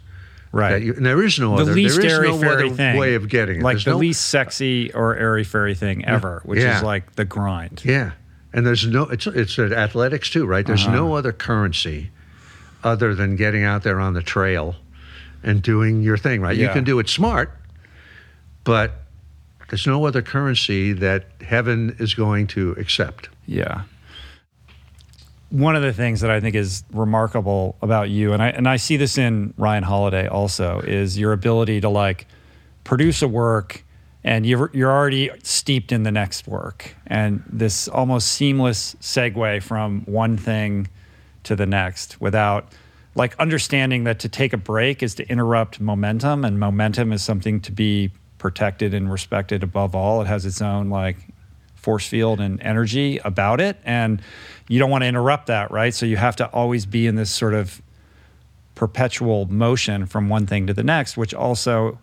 Right. You, and there is no the other. least there is airy no fairy other thing. way of getting it. Like There's the no- least sexy or airy fairy thing ever, which Yeah. is like the grind. Yeah, and there's no. It's it's at athletics too, right? There's Uh-huh. no other currency other than getting out there on the trail and doing your thing, right? You can do it smart, but there's no other currency that heaven is going to accept. Yeah. One of the things that I think is remarkable about you, and I and I see this in Ryan Holiday also, is your ability to like produce a work and you're you're already steeped in the next work. And this almost seamless segue from one thing to the next without like understanding that to take a break is to interrupt momentum and momentum is something to be protected and respected above all. It has its own like force field and energy about it and you don't want to interrupt that right? So you have to always be in this sort of perpetual motion from one thing to the next which also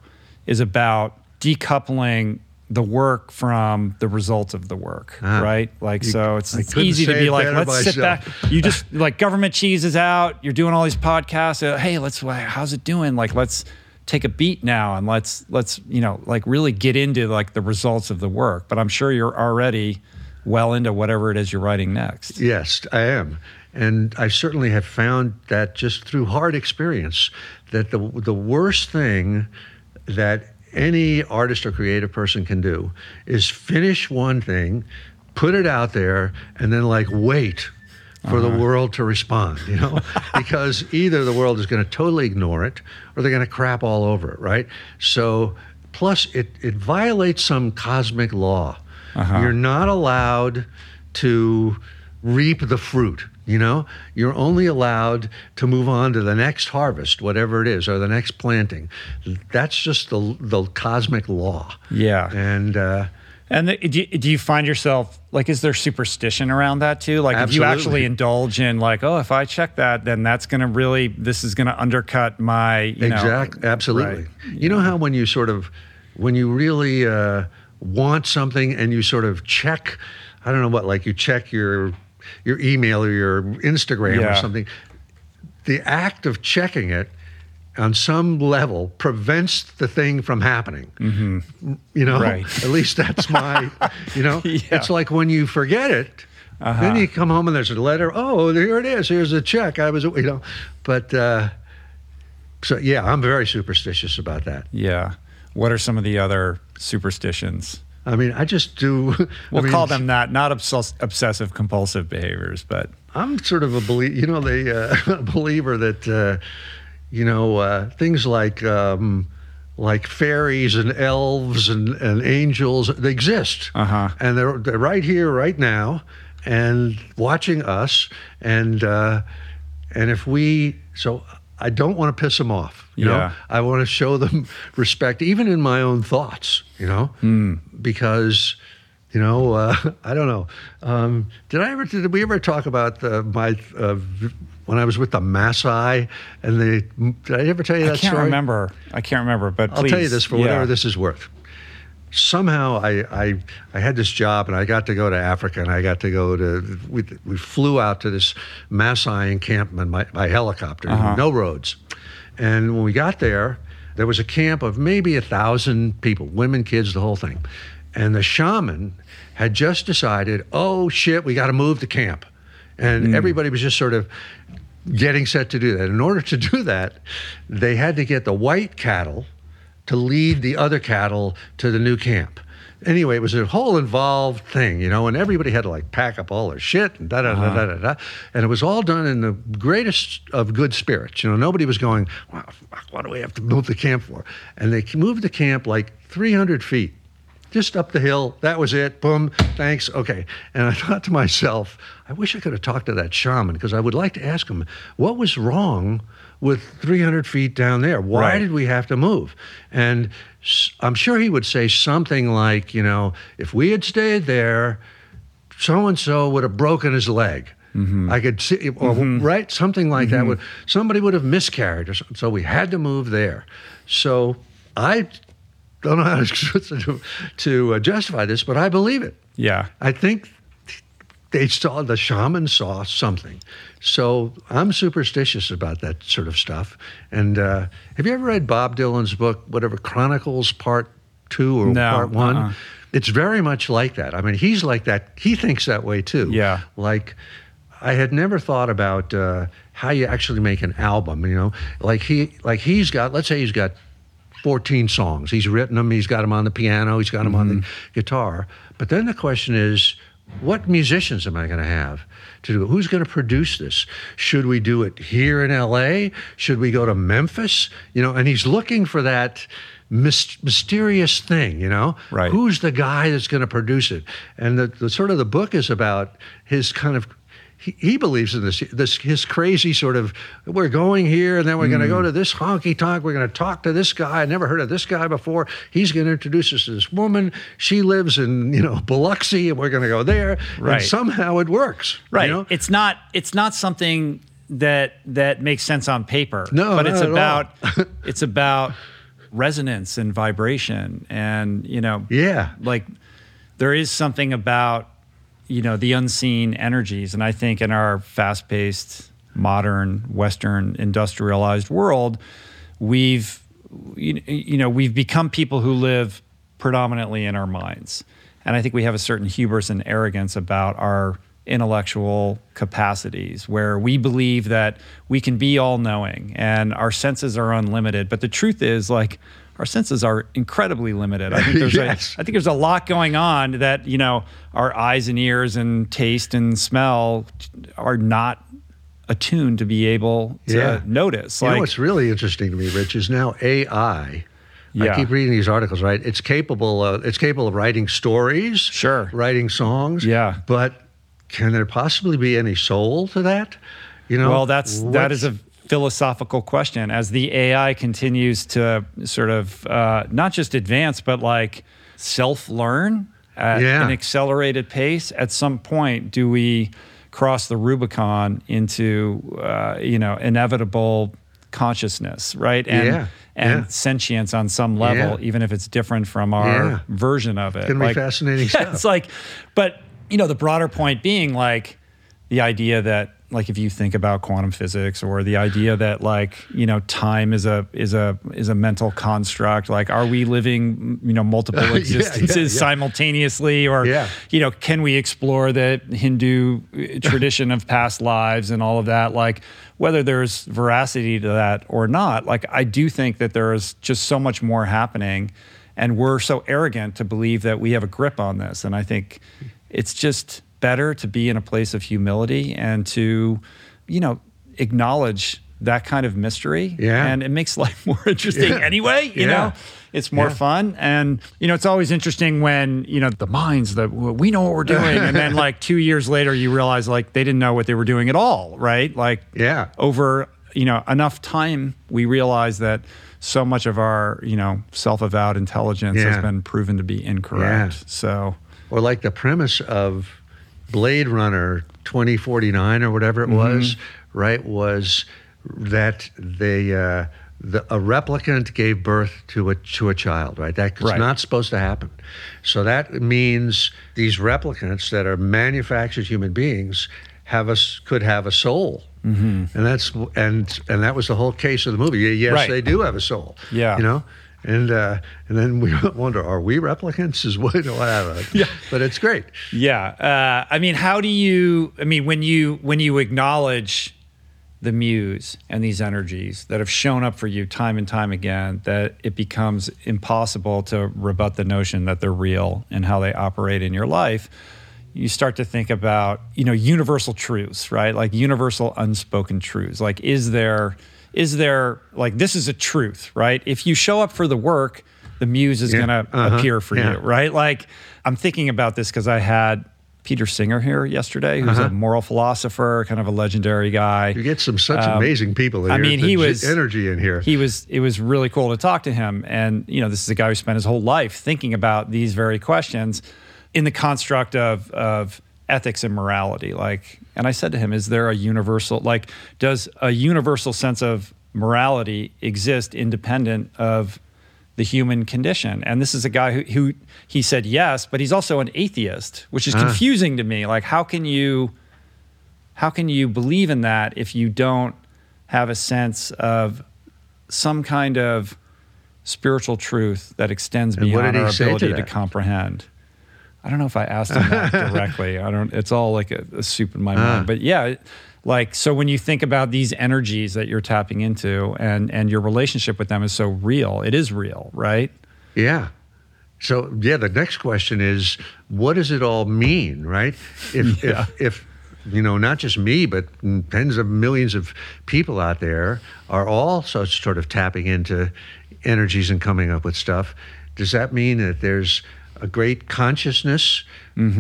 is about decoupling the work from the results of the work Ah. right? Like You- so it's, it's easy to be like let's sit back. you just like government cheese is out you're doing all these podcasts uh, hey let's how's it doing? Like let's take a beat now and let's let's you know like really get into like the results of the work. But i'm sure you're already well into whatever it is you're writing next Yes, I am. And I certainly have found that just through hard experience that the the worst thing that any artist or creative person can do is finish one thing, put it out there, and then like wait for the uh-huh. world to respond, you know? *laughs* because either the world is going to totally ignore it or they're going to crap all over it, right? So plus it it violates some cosmic law. You're not allowed to reap the fruit. You know, you're only allowed to move on to the next harvest, whatever it is, or the next planting. That's just the the cosmic law. yeah And uh, and the, do, you, do you find yourself like is there superstition around that too like if you actually indulge in like oh if i check that then that's going to really this is going to undercut my you know exactly, absolutely. right. You know how when you sort of when you really uh, want something and you sort of check, I don't know what, like you check your your email or your Instagram or something. The act of checking it on some level prevents the thing from happening. You know, Mm-hmm. Right. *laughs* at least that's my, you know, *laughs* Yeah. it's like when you forget it, then you come home and there's a letter. Oh, here it is. Here's a check. I was, you know, but uh, so yeah, I'm very superstitious about that. yeah what are some of the other superstitions I mean, I just do. *laughs* We'll mean, call them that not obsess- obsessive compulsive behaviors but I'm sort of a believe, you know, the uh, *laughs* believer that, uh, you know, uh, things like um, like fairies and elves and, and angels they exist, Uh-huh. and they're they're right here, right now, and watching us, and uh, and if we so. I don't want to piss them off. You Yeah. know, I want to show them *laughs* respect, even in my own thoughts. You know, Hmm. because you know, uh, *laughs* I don't know. Um, did I ever? Did we ever talk about the, my uh, when I was with the Maasai and they? Did I ever tell you that story? i can't story? remember i can't remember but I'll tell you this for Yeah. whatever this is worth. Somehow I, I I had this job and I got to go to Africa and I got to go to we, we flew out to this Maasai encampment by, by helicopter, Uh-huh. no roads, and when we got there, there was a camp of maybe a thousand people, women, kids, the whole thing, and the shaman had just decided, oh shit, we got to move the camp, and hmm. everybody was just sort of getting set to do that. In order to do that, they had to get the white cattle to lead the other cattle to the new camp. Anyway, it was a whole involved thing, you know, and everybody had to like pack up all their shit and da da da uh-huh. da da da. And it was all done in the greatest of good spirits. You know, nobody was going, wow, fuck, what do we have to move the camp for? And they moved the camp like 300 feet just up the hill. That was it. Boom. Thanks. Okay. And I *laughs* thought to myself, I wish I could have talked to that shaman because I would like to ask him what was wrong with 300 feet down there. Why Right. did we have to move? And I'm sure he would say something like, you know, if we had stayed there, so and so would have broken his leg. Mm-hmm. I could see, or, mm-hmm. right, something like that. Mm-hmm. Would somebody would have miscarried, or something. So we had to move there. So I don't know how to, *laughs* to uh, justify this, but I believe it. Yeah. I think they saw the shaman saw something. So I'm superstitious about that sort of stuff. And uh, have you ever read Bob Dylan's book, whatever Chronicles Part Two or No, Part One? uh-uh. It's very much like that. I mean, he's like that. He thinks that way too. Yeah. Like I had never thought about uh, how you actually make an album. You know, like he like he's got. Let's say he's got 14 songs. He's written them, he's got them on the piano, he's got them on the guitar. But then the question is, what musicians am I going to have to do it? Who's going to produce this? Should we do it here in LA? Should we go to Memphis? You know, and he's looking for that mysterious thing, you know? Right. Who's the guy that's going to produce it? And the, the sort of the book is about his kind of he, he believes in this this his crazy sort of we're going here and then we're going to go hmm. to this honky tonk we're going to talk to this guy I never heard of this guy before he's going to introduce us to this woman she lives in you know Biloxi and we're going to go there Right. and somehow it works you Right. know? It's not it's not something that that makes sense on paper. No, but it's not at all. about *laughs* it's about resonance and vibration and you know yeah like there is something about you know the unseen energies. And i think in our fast-paced modern western industrialized world we've you, know we've become people who live predominantly in our minds. And i think we have a certain hubris and arrogance about our intellectual capacities where we believe that we can be all knowing and our senses are unlimited. But the truth is like our senses are incredibly limited i think there's *laughs* Yes. a I think there's a lot going on that you know our eyes and ears and taste and smell are not attuned to be able to Yeah. notice. you know what's really interesting to me Rich is now AI Yeah. I keep reading these articles, right? It's capable. Of, it's capable of writing stories, Sure. writing songs. Yeah. but can there possibly be any soul to that? You know, well, that's that what's- a philosophical question. As the AI continues to sort of uh, not just advance, but like self learn at Yeah. an accelerated pace. At some point, do we cross the Rubicon into uh, you know inevitable consciousness, right? And Yeah. and Yeah. sentience on some level, even if it's different from our version of it. It's gonna be *laughs* fascinating yeah, stuff. It's like, but you know, the broader point being like the idea that like if you think about quantum physics or the idea that like you know time is a is a is a mental construct like are we living you know multiple *laughs* yeah, existences yeah. simultaneously or Yeah. you know can we explore the hindu uh, tradition of past lives and all of that like whether there's veracity to that or not like i do think that there is just so much more happening and we're so arrogant to believe that we have a grip on this and i think it's just better to be in a place of humility and to you know acknowledge that kind of mystery Yeah. and it makes *laughs* life more interesting Yeah. anyway you Yeah. know it's more Yeah. fun and you know it's always interesting when you know the minds that we know what we're doing and then like two years later you realize like they didn't know what they were doing at all right like Yeah. over you know enough time we realize that so much of our you know self-avowed intelligence Yeah. has been proven to be incorrect so or like the premise of Blade Runner 2049 or whatever it was, right? Was that they uh, the, a replicant gave birth to a to a child, right? That's Right. not supposed to happen. So that means these replicants that are manufactured human beings have us could have a soul. Mm-hmm. And that's and and that was the whole case of the movie. Yes, Right. they do have a soul. Yeah. you know, and uh, and then we *laughs* wonder, are we replicants? Is what whatever. *laughs* Yeah. but it's great. Yeah, uh, I mean, how do you? I mean, when you when you acknowledge the muse and these energies that have shown up for you time and time again, that it becomes impossible to rebut the notion that they're real and how they operate in your life. You start to think about, you know, universal truths, right? Like universal unspoken truths. Like, is there, is there, like, this is a truth, right? If you show up for the work, the muse is Yeah. going to Uh-huh. appear for Yeah. you, right? Like I'm thinking about this because I had Peter Singer here yesterday, who's Uh-huh. a moral philosopher, kind of a legendary guy. You get some such amazing people in Um, I mean, The he was- energy in here. he was it was really cool to talk to him and you know this is a guy who spent his whole life thinking about these very questions in the construct of of ethics and morality. Like and i said to him is there a universal like does a universal sense of morality exist independent of the human condition? And this is a guy who, who he said yes but he's also an atheist which is ah. confusing to me. Like how can you how can you believe in that if you don't have a sense of some kind of spiritual truth that extends And beyond our say to ability to, comprehend? I don't know if I asked him that *laughs* directly. I don't. It's all like a, a soup in my Ah. mind. But yeah, like so when you think about these energies that you're tapping into, and and your relationship with them is so real. It is real, right? Yeah. So yeah, the next question is, what does it all mean, right? If *laughs* Yeah. if if you know, not just me, but tens of millions of people out there are also sort of tapping into energies and coming up with stuff. Does that mean that there's a great consciousness,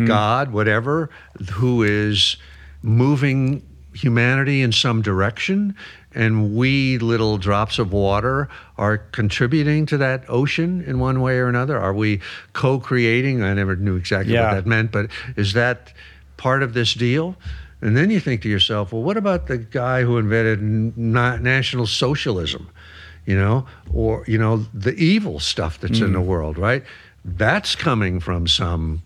God, whatever, who is moving humanity in some direction? And we, little drops of water, are contributing to that ocean in one way or another? Are we co creating? I never knew exactly Yeah. what that meant, but is that part of this deal? And then you think to yourself, well, what about the guy who invented na- National Socialism? You know, or, you know, the evil stuff that's in the Mm. world, right? That's coming from some.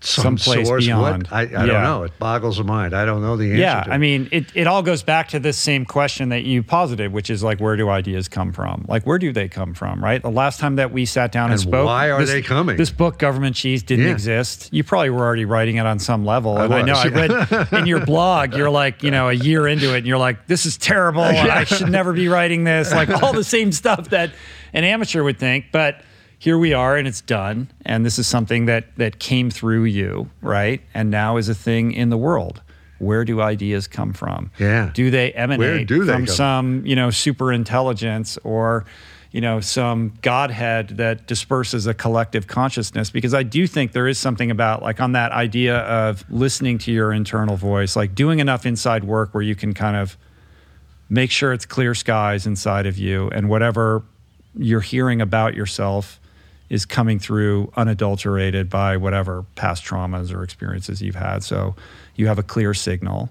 Some Someplace source. beyond. What? I, I Yeah. don't know. It boggles the mind. I don't know the answer. Yeah, I mean, it, it all goes back to this same question that you posited, which is like, where do ideas come from? Like, where do they come from, right? The last time that we sat down and, And spoke, why are this- they coming? This book, Government Cheese, didn't Yeah. exist. You probably were already writing it on some level. I and I know I read *laughs* in your blog, you're like, you know, a year into it, and you're like, this is terrible. *laughs* I should never be writing this. Like all the same stuff that an amateur would think, but here we are and it's done and this is something that that came through you right? And now is a thing in the world. Where do ideas come from? Yeah. do they emanate do they from some you know super intelligence or you know some godhead that disperses a collective consciousness? Because i do think there is something about like on that idea of listening to your internal voice like doing enough inside work where you can kind of make sure it's clear skies inside of you and whatever you're hearing about yourself is coming through unadulterated by whatever past traumas or experiences you've had. So you have a clear signal.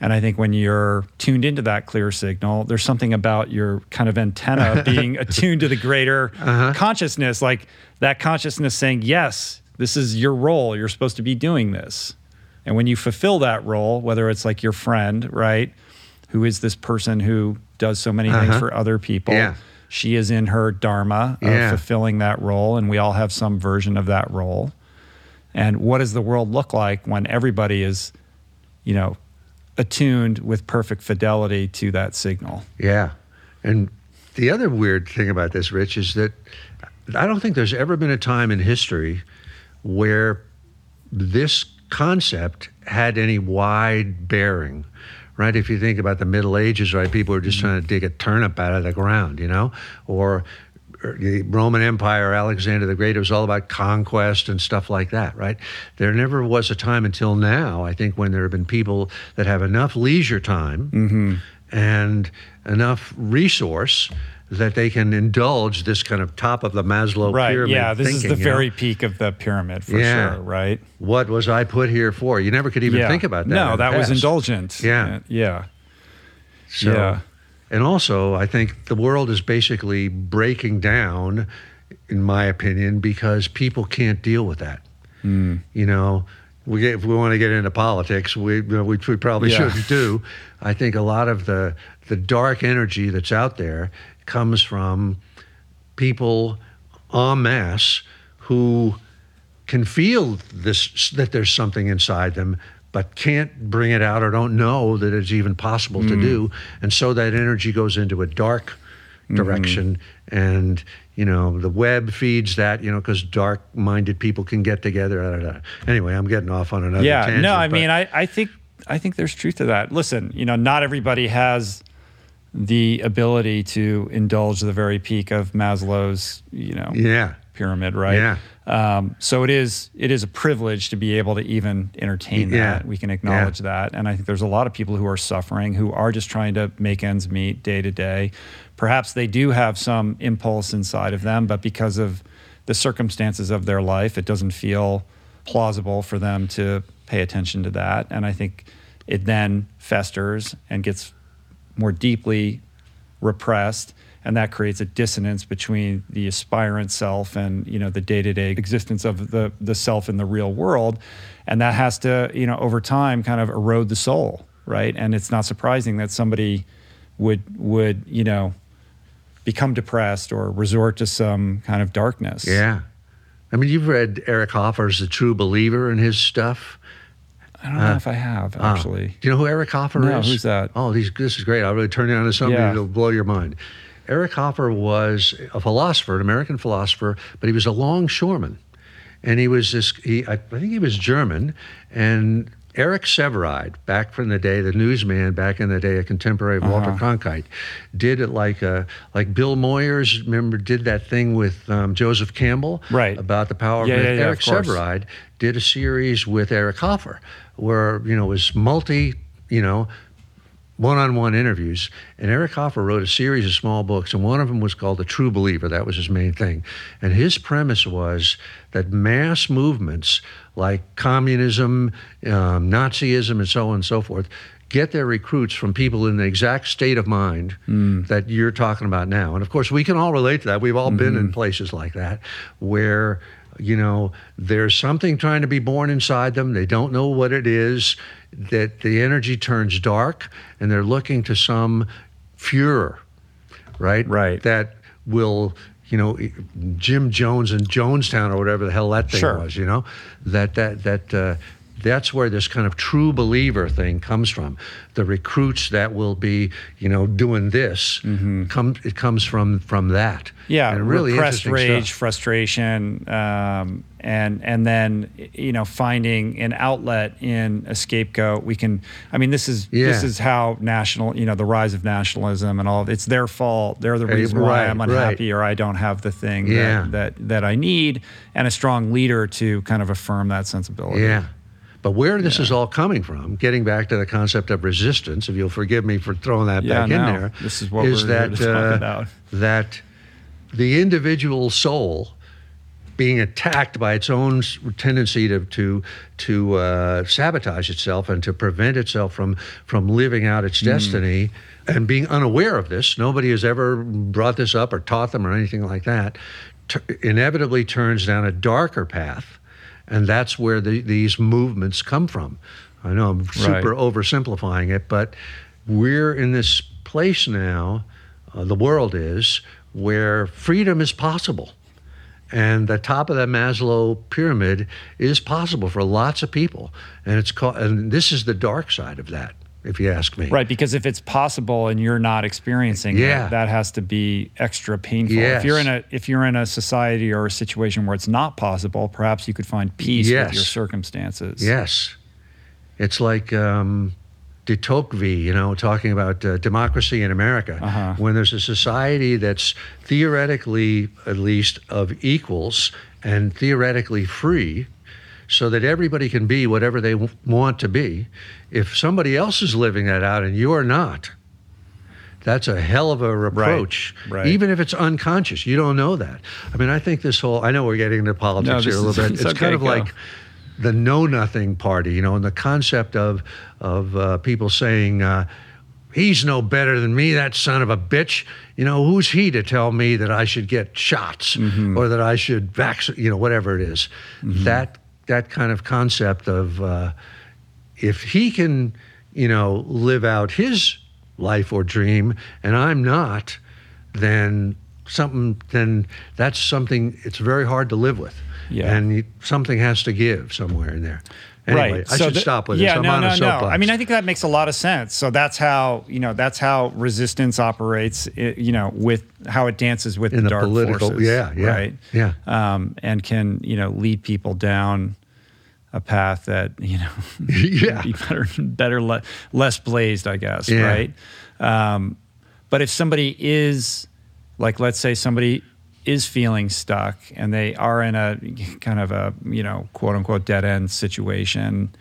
And I think when you're tuned into that clear signal, there's something about your kind of antenna *laughs* being attuned to the greater consciousness, like that consciousness saying, yes, this is your role. You're supposed to be doing this. And when you fulfill that role, whether it's like your friend, right, who is this person who does so many things Uh-huh. for other people, Yeah. She is in her dharma of Yeah. fulfilling that role, and we all have some version of that role. And what does the world look like when everybody is, you know, attuned with perfect fidelity to that signal? Yeah. And the other weird thing about this, Rich, is that I don't think there's ever been a time in history where this concept had any wide bearing. Right, if you think about the Middle Ages, right, people were just mm-hmm. trying to dig a turnip out of the ground, you know, or the Roman Empire, Alexander the Great, it was all about conquest and stuff like that, right? There never was a time until now, I think, when there have been people that have enough leisure time mm-hmm. and enough resource that they can indulge this kind of top of the Maslow Right. pyramid Yeah. This thinking, is the you know? very peak of the pyramid for Yeah. sure. Right. What was I put here for? You never could even yeah. think about that. No, that was indulgent. Yeah. Yeah. So, Yeah. And also, I think the world is basically breaking down, in my opinion, because people can't deal with that. Hmm. You know, we get, if we want to get into politics, we, which we probably Yeah. shouldn't do. I think a lot of the the dark energy that's out there comes from people en masse who can feel this that there's something inside them but can't bring it out or don't know that it's even possible to mm. do. And so that energy goes into a dark mm-hmm. direction. And you know the web feeds that you know because dark minded people can get together. Anyway i'm getting off on another yeah tangent, no i mean I, I think i think there's truth to that. Listen you know not everybody has the ability to indulge the very peak of Maslow's, you know, Yeah. pyramid, right? Yeah. Um, so it is it is a privilege to be able to even entertain Yeah. that. We can acknowledge that, and I think there's a lot of people who are suffering who are just trying to make ends meet day to day. Perhaps they do have some impulse inside of them, but because of the circumstances of their life, it doesn't feel plausible for them to pay attention to that. And I think it then festers and gets more deeply repressed and that creates a dissonance between the aspirant self and you know the day-to-day existence of the the self in the real world and that has to you know over time kind of erode the soul right and it's not surprising that somebody would would you know become depressed or resort to some kind of darkness Yeah. I mean, you've read Eric Hoffer's The True Believer and his stuff. I don't know if i have actually Do you know who Eric Hoffer No, is? who's that? Oh, these, this is great. I'll really turn you on to somebody Yeah. that'll blow your mind. Eric Hoffer was a philosopher, an American philosopher, but he was a longshoreman. And he was this, he, I, I think he was German. And Eric Sevareid, back from the day, the newsman back in the day, a contemporary of Walter Uh-huh. Cronkite, did it like uh, like Bill Moyers, remember, did that thing with um, Joseph Campbell Right. about the power of Yeah, myth. yeah, yeah, Eric of. Sevareid did a series with Eric Hoffer where, you know, it was multi, you know, one-on-one interviews and eric hoffer wrote a series of small books and one of them was called the true believer. That was his main thing. And his premise was that mass movements like communism um, nazism and so on and so forth get their recruits from people in the exact state of mind that you're talking about now. And of course we can all relate to that. We've all been in places like that where you know there's something trying to be born inside them they don't know what it is that the energy turns dark and they're looking to some Fuhrer, right Right. that will you know jim jones in jonestown or whatever the hell that thing Sure. was you know that that that uh, that's where this kind of true believer thing comes from. The recruits that will be, you know, doing this, come it comes from from that. Mm-hmm. Yeah, and really repressed rage, stuff. frustration, um, and and then you know finding an outlet in a scapegoat. We can. I mean, this is this is how national. You know, the rise of nationalism and all. Of, it's their fault. They're the reason why I'm right. unhappy or I don't have the thing Yeah. that, that that I need, and a strong leader to kind of affirm that sensibility. Yeah. But where this is all coming from, getting back to the concept of resistance, if you'll forgive me for throwing that Yeah, back in no. there, This is what we're here that uh, that the individual soul being attacked by its own tendency to to to uh, sabotage itself and to prevent itself from from living out its destiny and being unaware of this. Nobody has ever brought this up or taught them or anything like that. T- inevitably turns down a darker path, and that's where the, these movements come from. I know I'm super oversimplifying it, but we're in this place now. Uh, the world is where freedom is possible. And the top of that Maslow pyramid is possible for lots of people. And it's called, and this is the dark side of that, if you ask me. Right, because if it's possible and you're not experiencing Yeah. it, that has to be extra painful. Yes. If you're in a if you're in a society or a situation where it's not possible, perhaps you could find peace Yes. with your circumstances. Yes. It's like um, de Tocqueville, you know, talking about uh, democracy in America. Uh-huh. When there's a society that's theoretically, at least, of equals and theoretically free, so that everybody can be whatever they w- want to be, if somebody else is living that out and you're not, that's a hell of a reproach. right. Even if it's unconscious, you don't know that. I mean, I think this whole, I know we're getting into politics No, here a little is- bit. it's It's, okay, kind of go. like the know nothing party, you know, and the concept of of uh, people saying uh, he's no better than me, that son of a bitch. You know, who's he to tell me that I should get shots Mm-hmm. or that I should vaccinate? You know, whatever it is. That that kind of concept of uh, if he can, you know, live out his life or dream, and I'm not, then something then that's something it's very hard to live with. Yeah. And you, something has to give somewhere in there. Anyway, right. I So should the- stop with yeah, this. I'm no, on no, a no. I mean, I think that makes a lot of sense. So that's how you know that's how resistance operates. You know, with how it dances with In the, the dark political- forces. yeah, yeah, right. yeah. Um, and can you know lead people down a path that you know *laughs* *laughs* Yeah. be better, better, le- less blazed, I guess. Yeah. Right. Um, But if somebody is, like, let's say somebody is feeling stuck and they are in a kind of a, you know, quote unquote dead end situation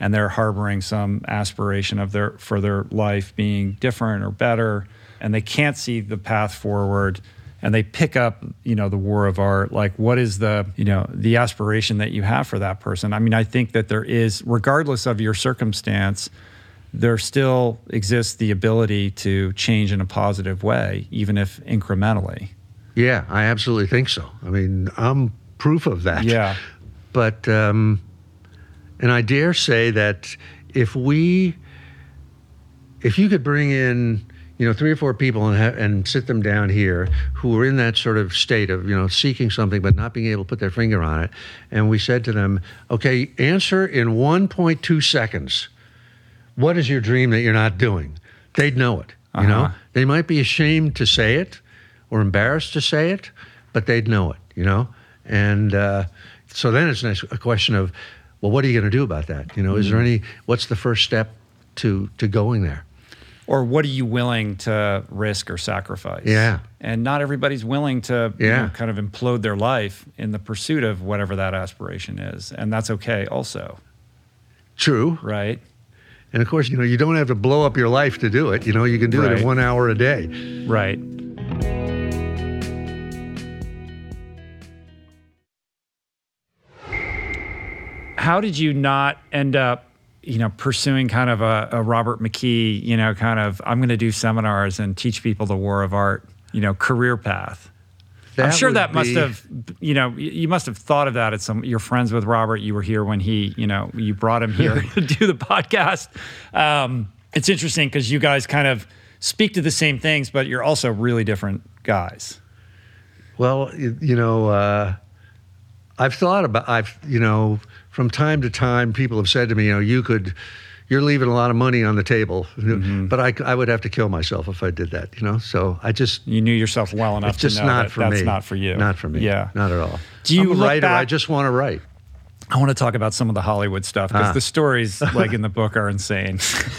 and they're harboring some aspiration of their for their life being different or better and they can't see the path forward and they pick up you know the war of art. Like what is the you know the aspiration that you have for that person? I mean i think that there is regardless of your circumstance there still exists the ability to change in a positive way even if incrementally Yeah, I absolutely think so. I mean, I'm proof of that. yeah But, um, and I dare say that if we, if you could bring in, you know, three or four people and, ha- and sit them down here who were in that sort of state of, you know, seeking something but not being able to put their finger on it, and we said to them, okay, answer in 1.2 seconds, what is your dream that you're not doing? They'd know it. You know, Uh-huh. they might be ashamed to say it or embarrassed to say it, but they'd know it. You know, and uh, so then it's a question of, well, what are you going to do about that? You know, is Mm-hmm. there any? What's the first step to to going there? or what are you willing to risk or sacrifice Yeah. and not everybody's willing to you know, kind of implode their life in the pursuit of whatever that aspiration is and that's okay also True, right and of course, you know, you don't have to blow up your life to do it. You know, you can do it in one hour a day. right how did you not end up you know pursuing kind of a, a robert mckee you know kind of i'm going to do seminars and teach people the war of art you know career path I'm sure that must be- have, you know, you must have thought of that at some. You're friends with Robert. You were here when he, you know, you brought him here *laughs* to do the podcast. Um, it's interesting because you guys kind of speak to the same things, but you're also really different guys. Well, you, you know, uh, I've thought about, I've, you know, from time to time, people have said to me, you know, you could, you're leaving a lot of money on the table, Mm-hmm. but I, I would have to kill myself if I did that, you know. So I just, You knew yourself well enough it's just to know not that for that's me. not for you. Not for me. Yeah. Not at all. Do you I'm a writer. I just want to write. I want to talk about some of the Hollywood stuff because Ah. the stories, like in the book, are insane.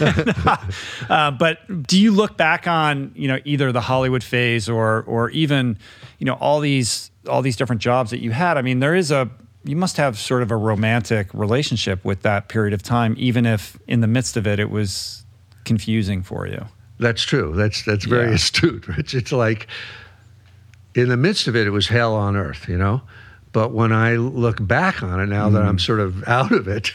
*laughs* *laughs* uh, but do you look back on, you know, either the Hollywood phase or, or even, you know, all these all these different jobs that you had? I mean, there is a you must have sort of a romantic relationship with that period of time, even if in the midst of it, it was confusing for you. That's true. That's that's very Yeah. astute, *laughs* Rich. It's like in the midst of it, it was hell on earth, you know. But when I look back on it now that Mm-hmm. I'm sort of out of it,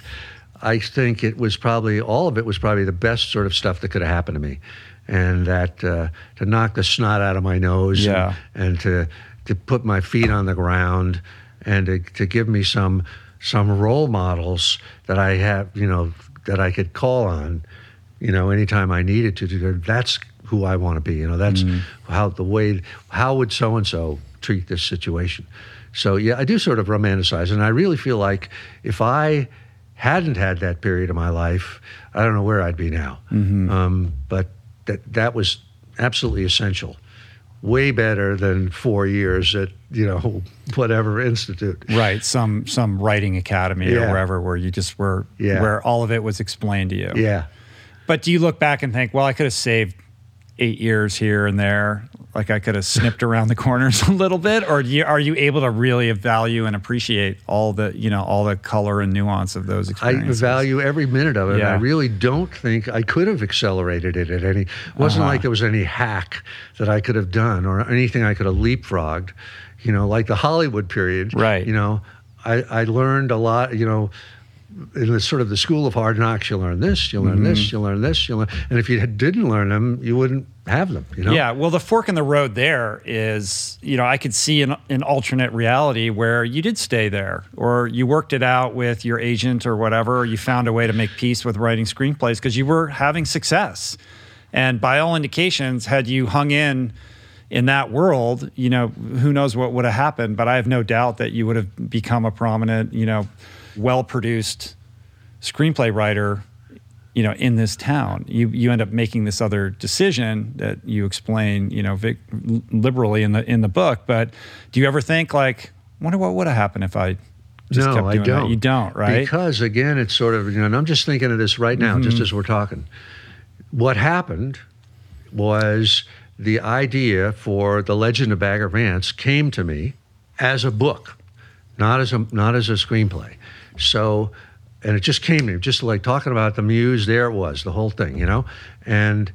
I think it was probably all of it was probably the best sort of stuff that could have happened to me, and that uh, to knock the snot out of my nose, Yeah. and, and to to put my feet on the ground, and to, to give me some some role models that I have, you know, that I could call on, you know, anytime I needed to. to that's who I want to be. You know, that's how the way. How would so and so treat this situation? So yeah, I do sort of romanticize, and I really feel like if I hadn't had that period of my life, I don't know where I'd be now. Um, but that that was absolutely essential. Way better than four years at you know whatever institute. Right. Some some writing academy or wherever where you just were Yeah. where all of it was explained to you. Yeah. But do you look back and think, well, I could have saved eight years here and there, like I could have snipped around the corners *laughs* a little bit, or do you, are you able to really value and appreciate all the you know all the color and nuance of those experiences? I value every minute of it. Yeah. I really don't think I could have accelerated it at any. It wasn't Uh-huh. like there was any hack that I could have done or anything I could have leapfrogged. You know, like the Hollywood period. Right. You know, I, I learned a lot. You know, in the sort of the school of hard knocks, you learn this, you learn Mm-hmm. this, you learn this, you learn, and if you didn't learn them, you wouldn't have them. You know. Yeah, well, the fork in the road there is, you know, I could see an, an alternate reality where you did stay there, or you worked it out with your agent or whatever, or you found a way to make peace with writing screenplays because you were having success. And by all indications, had you hung in in that world, you know, who knows what would have happened, but I have no doubt that you would have become a prominent, you know, well produced screenplay writer you know in this town you you end up making this other decision that you explain you know vic, liberally in the in the book but do you ever think like wonder what would have happened if i just no, kept I doing don't. that you don't right Because again, it's sort of you know, and I'm just thinking of this right now, Mm-hmm. just as we're talking. What happened was the idea for The Legend of Bagger Vance came to me as a book, not as a not as a screenplay. So, and it just came to me, just like talking about the muse. There it was, the whole thing, you know, and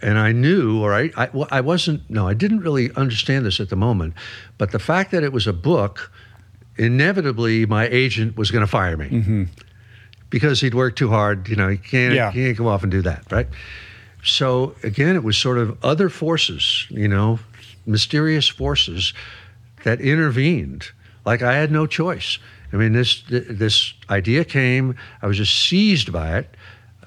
and I knew, or I, I, I wasn't. No, I didn't really understand this at the moment, but the fact that it was a book, inevitably, my agent was going to fire me. Mm-hmm. Because he'd worked too hard, you know, he can't, Yeah. he can't come off and do that, right? So again, it was sort of other forces, you know, mysterious forces that intervened. Like I had no choice. I mean, this this idea came. I was just seized by it.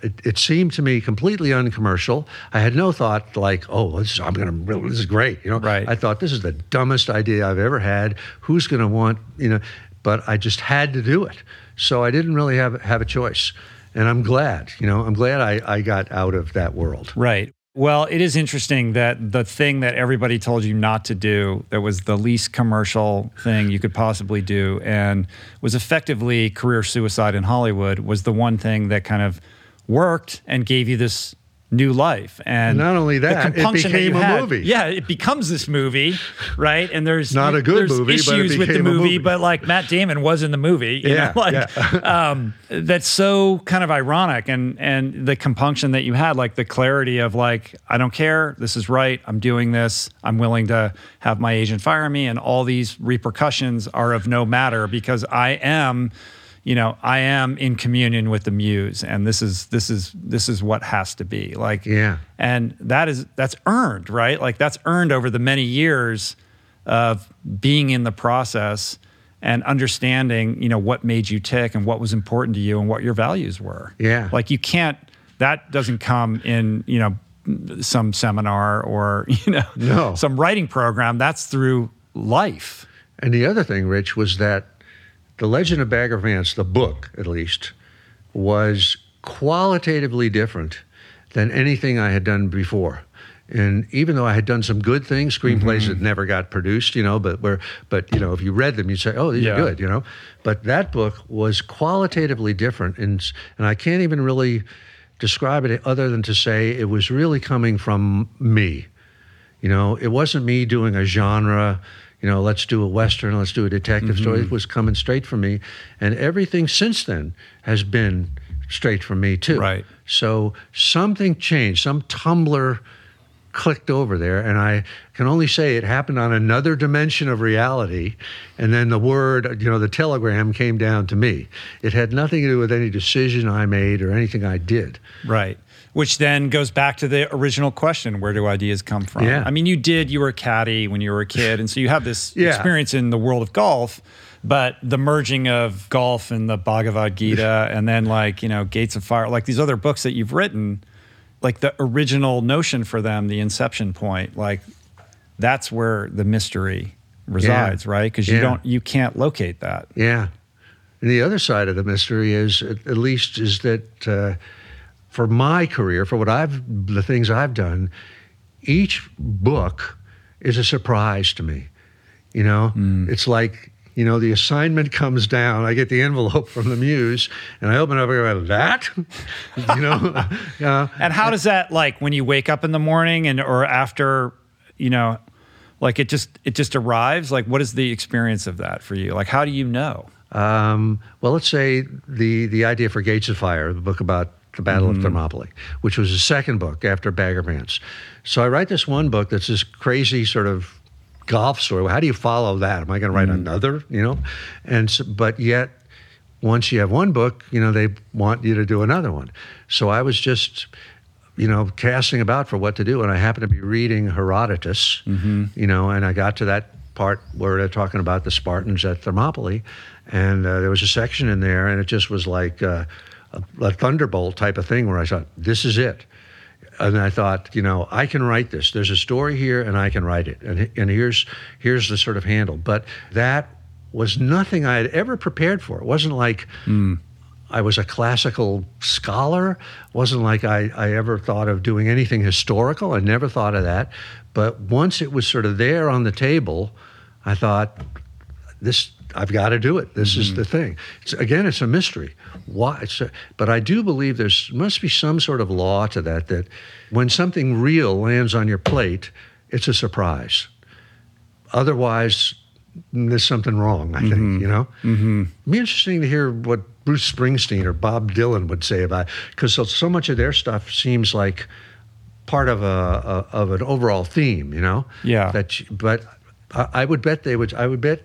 It, it seemed to me completely uncommercial. I had no thought like, oh, this is, I'm gonna, this is great. You know, Right. I thought this is the dumbest idea I've ever had. Who's gonna want, you know? But I just had to do it. So I didn't really have have a choice. And I'm glad, you know, I'm glad I, I got out of that world. Right. Well, it is interesting that the thing that everybody told you not to do, that was the least commercial thing you could possibly do, and was effectively career suicide in Hollywood, was the one thing that kind of worked and gave you this new life. And Not only that, it compunction that became a had- movie. Yeah, it becomes this movie, right? And there's Not a good movie, issues with the became movie, movie. but like Matt Damon was in the movie. You Yeah, know? *laughs* like, yeah. *laughs* um, that's so kind of ironic and and the compunction that you had like the clarity of like i don't care this is right i'm doing this i'm willing to have my agent fire me and all these repercussions are of no matter because i am you know i am in communion with the muse and this is this is this is what has to be like Yeah. and that is that's earned right like that's earned over the many years of being in the process and understanding you know what made you tick and what was important to you and what your values were Yeah. like you can't that doesn't come in you know some seminar or *laughs* you know No. some writing program that's through life And the other thing, Rich, was that The Legend of Bagger Vance, the book at least, was qualitatively different than anything I had done before. And even though I had done some good things, screenplays mm-hmm. that never got produced, you know, but were, but you know, if you read them, you'd say, "Oh, these Yeah. are good," you know. But that book was qualitatively different, and and I can't even really describe it other than to say it was really coming from me. You know, it wasn't me doing a genre, you know, let's do a Western, let's do a detective story. Mm-hmm. It was coming straight from me. And everything since then has been straight from me, too. Right. So something changed, some tumbler clicked over there. And I can only say it happened on another dimension of reality. And then the word, you know, the telegram came down to me. It had nothing to do with any decision I made or anything I did. Right. Which then goes back to the original question where do ideas come from? Yeah. I mean, you did, you were a caddy when you were a kid. And so you have this *laughs* Yeah. experience in the world of golf, but the merging of golf and the Bhagavad Gita *laughs* and then like, you know, Gates of Fire, like these other books that you've written, like the original notion for them, the inception point, like that's where the mystery resides, right? Because you Yeah. don't, you can't locate that. Yeah. And the other side of the mystery is, at at least, is that uh, for my career, for what I've, the things I've done, each book is a surprise to me. You know, it's like, you know, the assignment comes down. I get the envelope from the muse, and I open it up and go, that? *laughs* you know, *laughs* yeah. And how does that like when you wake up in the morning and or after, you know, like it just it just arrives? Like what is the experience of that for you? Like how do you know? Um, well, let's say the the idea for Gates of Fire, the book about the Battle of Thermopylae, which was the second book after Bagger Vance. So I write this one book that's this crazy sort of golf story. Well, how do you follow that? Am I going to write another? You know, and so, but yet once you have one book, you know they want you to do another one. So I was just you know, casting about for what to do. And I happened to be reading Herodotus, you know, and I got to that part where they're talking about the Spartans at Thermopylae. And uh, there was a section in there, and it just was like uh, a, a thunderbolt type of thing where I thought, this is it. And I thought, you know, I can write this. There's a story here, and I can write it. And, and here's here's the sort of handle. But that was nothing I had ever prepared for. It wasn't like I was a classical scholar. It wasn't like I, I ever thought of doing anything historical. I never thought of that. But once it was sort of there on the table, I thought, this I've got to do it. This mm-hmm. is the thing. It's, again, it's a mystery. Why? But I do believe there's must be some sort of law to that. That when something real lands on your plate, it's a surprise. Otherwise, there's something wrong. I think mm-hmm. you know. Mm-hmm. It'd be interesting to hear what Bruce Springsteen or Bob Dylan would say about it, because so, so much of their stuff seems like part of a, a, of an overall theme. You know. Yeah. That, but I, I would bet they would. I would bet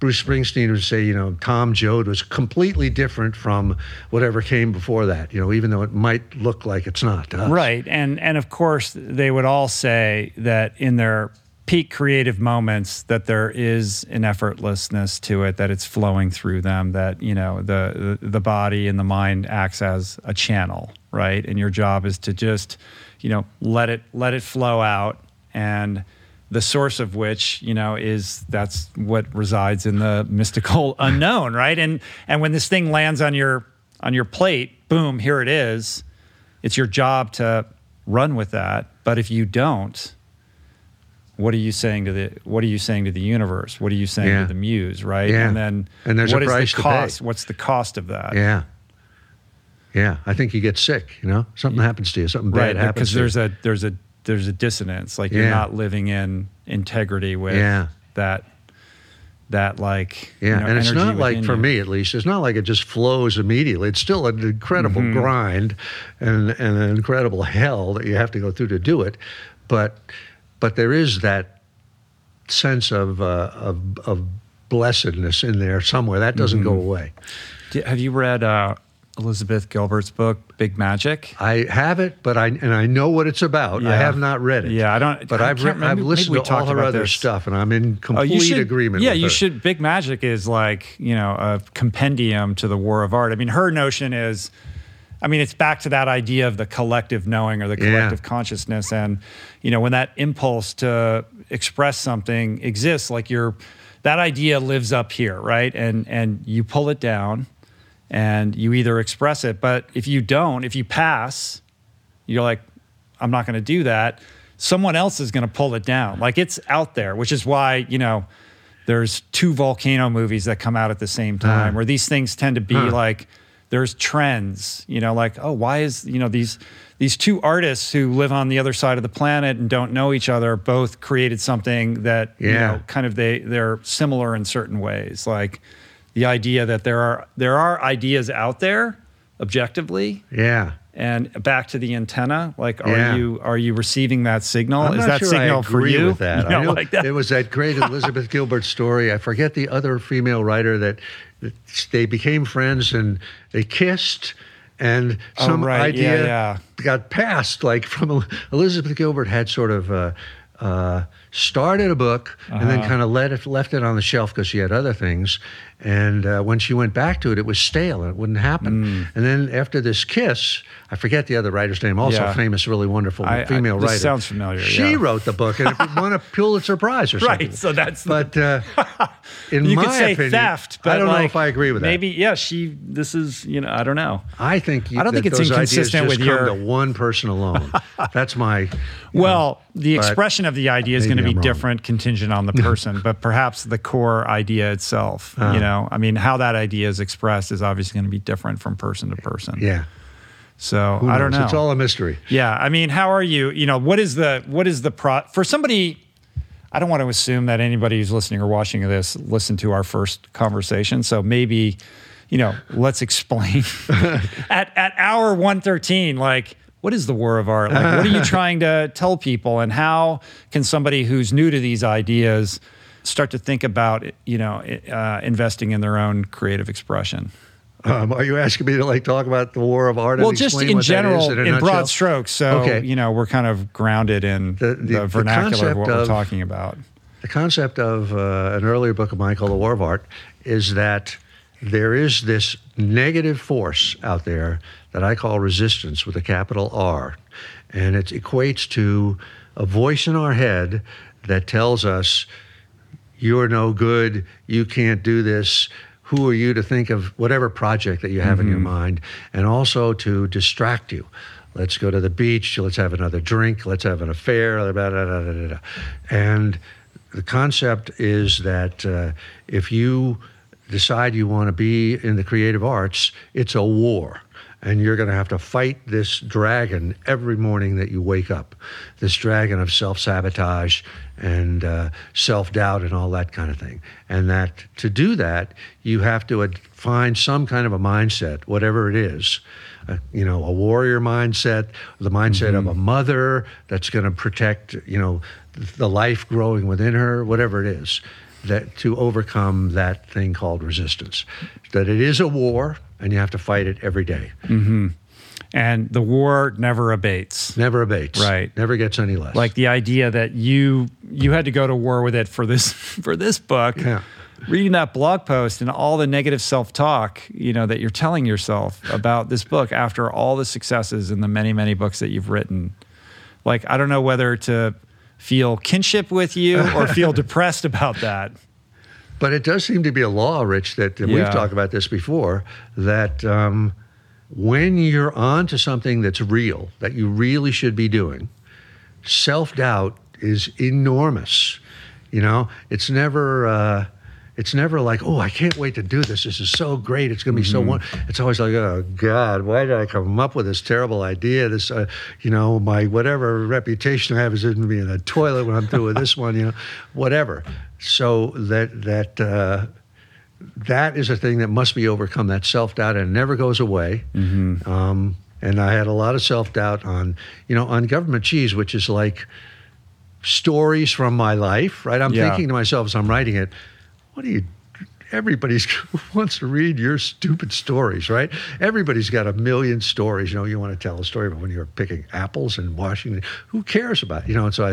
Bruce Springsteen would say, you know, Tom Joad was completely different from whatever came before that, you know, even though it might look like it's not. Right. And and of course they would all say that in their peak creative moments that there is an effortlessness to it, that it's flowing through them, that, you know, the the, body and the mind acts as a channel, right? And your job is to just, you know, let it let it flow out and the source of which you know is that's what resides in the mystical *laughs* unknown right? And and when this thing lands on your on your plate boom here it is. It's your job to run with that. But if you don't what are you saying to the what are you saying to the universe? What are you saying yeah. to the muse right? Yeah. and then and there's what a price the cost? What's the cost of that? Yeah. Yeah. I think you get sick you know? Something happens to you. Something bad right, happens because there's a there's a there's a dissonance. Like you're not living in integrity with yeah. that that like yeah you know, and it's not like for you. me at least it's not like it just flows immediately it's still an incredible mm-hmm. grind and, and an incredible hell that you have to go through to do it but but there is that sense of uh, of, of blessedness in there somewhere that doesn't mm-hmm. go away have you read uh, Elizabeth Gilbert's book, Big Magic? I have it, but I and I know what it's about. Yeah. I have not read it. Yeah, I don't. But I have re- I've listened to all her other this. stuff, and I'm in oh, complete oh, should, agreement. Yeah, you her. should. Big Magic is like you know a compendium to the War of Art. I mean, her notion is. I mean, it's back to that idea of the collective knowing or the collective yeah. consciousness. And, you know, when that impulse to express something exists, like you're, that idea lives up here, right? And, and you pull it down and you either express it. But if you don't, if you pass, you're like, I'm not going to do that. Someone else is going to pull it down. Like it's out there, which is why, you know, there's two volcano movies that come out at the same time where these things tend to be huh. like there's trends, you know, like, oh, why is, you know, these these two artists who live on the other side of the planet and don't know each other both created something that, yeah. you know, kind of they they're similar in certain ways. Like the idea that there are there are ideas out there objectively. Yeah. And back to the antenna, like, are yeah. you are you receiving that signal? I'm Is that sure signal for you? With that, *laughs* you know, I know like that? It was that great *laughs* Elizabeth Gilbert story. I forget the other female writer that, that they became friends and they kissed and oh, some oh, right. idea yeah, yeah. got passed. Like from Elizabeth Gilbert had sort of uh, uh, started a book uh-huh. and then uh-huh. kind of let it, left it on the shelf because she had other things. And uh, when she went back to it, it was stale and it wouldn't happen. Mm. And then after this kiss, I forget the other writer's name, also yeah. famous, really wonderful I, female I, writer. sounds familiar. She yeah. wrote the book and it won a *laughs* Pulitzer Prize or something. Right, so that's. But uh, *laughs* in you my could say opinion, theft, but I don't like, know if I agree with that. Maybe, yeah, she, this is, you know, I don't know. I think you, I don't think it's inconsistent with just your. to one person alone. *laughs* that's my. Well, know, the expression of the idea is going to be I'm different, contingent on the person, but perhaps the core idea itself. Uh, you know, I mean, how that idea is expressed is obviously going to be different from person to person. Yeah. So I don't know. It's all a mystery. Yeah, I mean, how are you? You know, what is the what is the pro for somebody? I don't want to assume that anybody who's listening or watching this listened to our first conversation. So maybe, you know, let's explain *laughs* at at hour one thirteen, like what is the war of art? Like, what are you *laughs* trying to tell people, and how can somebody who's new to these ideas start to think about, you know, uh, investing in their own creative expression? Um, are you asking me to like talk about the war of art? Well, just in general, in, in broad strokes. So okay. you know, we're kind of grounded in the, the, the vernacular the of what of, we're talking about. The concept of uh, an earlier book of mine called The War of Art is that there is this negative force out there that I call resistance with a capital R, and it equates to a voice in our head that tells us, "You're no good. You can't do this." who are you to think of whatever project that you have mm-hmm. in your mm-hmm. mind, and also to distract you. Let's go to the beach. Let's have another drink. Let's have an affair. Blah, blah, blah, and the concept is that uh, if you decide you want to be in the creative arts, it's a war. And you're going to have to fight this dragon every morning that you wake up, this dragon of self sabotage and uh, self doubt and all that kind of thing. And that to do that, you have to ad- find some kind of a mindset, whatever it is. Uh, you know, a warrior mindset, the mindset Mm-hmm. of a mother that's going to protect, you know, the life growing within her, whatever it is, that to overcome that thing called resistance. That it is a war and you have to fight it every day. Mm-hmm. And the war never abates. Never abates. Right. Never gets any less. Like the idea that you you had to go to war with it for this *laughs* for this book. Yeah. Reading that blog post and all the negative self-talk, you know, that you're telling yourself about this book after all the successes and the many, many books that you've written. Like I don't know whether to feel kinship with you or feel *laughs* depressed about that. But it does seem to be a law, Rich, that Yeah. we've talked about this before, that um, when you're on to something that's real, that you really should be doing, self doubt is enormous. You know, it's never. Uh, it's never like, oh, I can't wait to do this. This is so great. It's going to be so won-. It's always like, oh God, why did I come up with this terrible idea? This, uh, you know, my whatever reputation I have is going to be in the toilet when I'm through with this one. You know, whatever. So that that uh, that is a thing that must be overcome. That self doubt and it never goes away. Um, and I had a lot of self doubt on, you know, on government cheese, which is like stories from my life. Right? I'm Yeah. thinking to myself as I'm writing it, what do you? Everybody's *laughs* wants to read your stupid stories, right? Everybody's got a million stories. You know, you want to tell a story about when you're picking apples in Washington. Who cares about it? You know? And so I,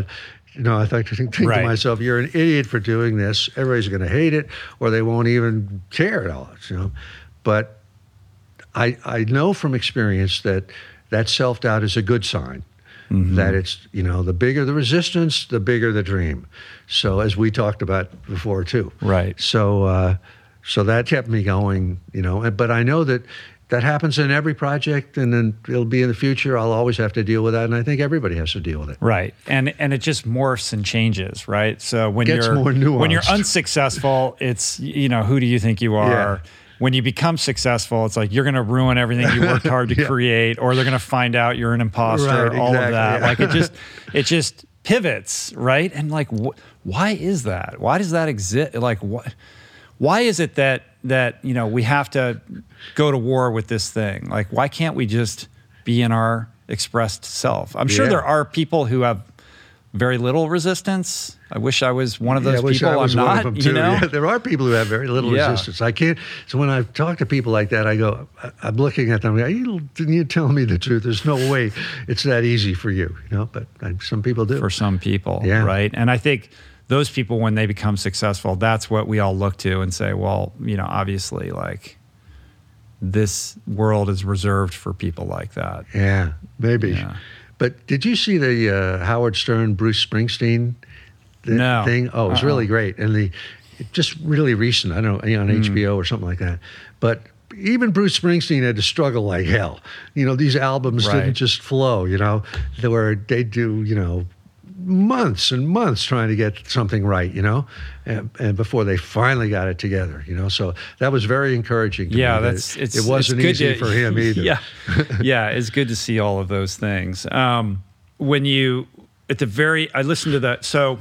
you know, I think, think to Right. myself, you're an idiot for doing this. Everybody's going to hate it, or they won't even care at all. You know, but I I know from experience that that self doubt is a good sign. That it's you know the bigger the resistance, the bigger the dream. So as we talked about before too. Right. So uh, so that kept me going. You know, but I know that. That happens in every project, and then it'll be in the future. I'll always have to deal with that, and I think everybody has to deal with it. Right. And and it just morphs and changes, right? So when Gets you're more when you're unsuccessful, it's you know, who do you think you are? Yeah. When you become successful, it's like you're going to ruin everything you worked hard to *laughs* Yeah. create or they're going to find out you're an imposter, Right, all of that. yeah. Like it just *laughs* it just pivots, right? And like wh- why is that? Why does that exist? Like what why is it that that you know we have to go to war with this thing like why can't we just be in our expressed self i'm sure Yeah. there are people who have very little resistance i wish i was one of Yeah, those I wish people I was i'm one not of them you know Yeah, there are people who have very little Yeah. resistance. I can't. So when I talk to people like that, I go, I- I'm looking at them. You, didn't you tell me the truth? There's no way it's that easy for you, you know. But uh, some people do. for some people Yeah. right and i think those people when they become successful that's what we all look to and say well you know obviously like this world is reserved for people like that Yeah, maybe. Yeah. But did you see the uh, Howard Stern, Bruce Springsteen No. thing? Oh, it's Uh-uh. really great, and the just really recent. I don't know on Mm. HBO or something like that. But even Bruce Springsteen had to struggle like hell. You know, these albums Right. didn't just flow. You know, they were they do you know months and months trying to get something right. You know, and, and before they finally got it together. You know, so that was very encouraging. To yeah that that's it, it's it wasn't easy to- for him *laughs* either. yeah yeah it's good to see all of those things um, when you at the very i listened to that so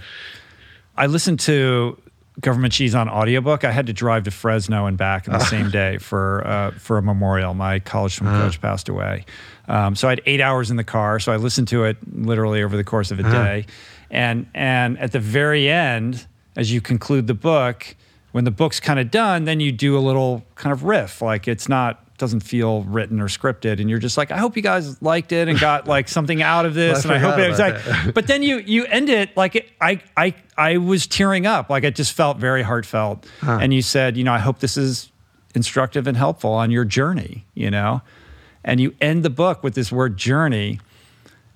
i listened to government cheese on audiobook i had to drive to fresno and back in the same day for uh, for a memorial my college swim coach passed away um, so i had eight hours in the car so i listened to it literally over the course of a day and and at the very end as you conclude the book when the book's kind of done, then you do a little kind of riff. Like it's not doesn't feel written or scripted, and you're just like, I hope you guys liked it and got like something out of *laughs* this, Well, I and I hope it was like. that. But then you you end it like it, I I I was tearing up, like it just felt very heartfelt. And you said, you know, I hope this is instructive and helpful on your journey, you know, and you end the book with this word journey.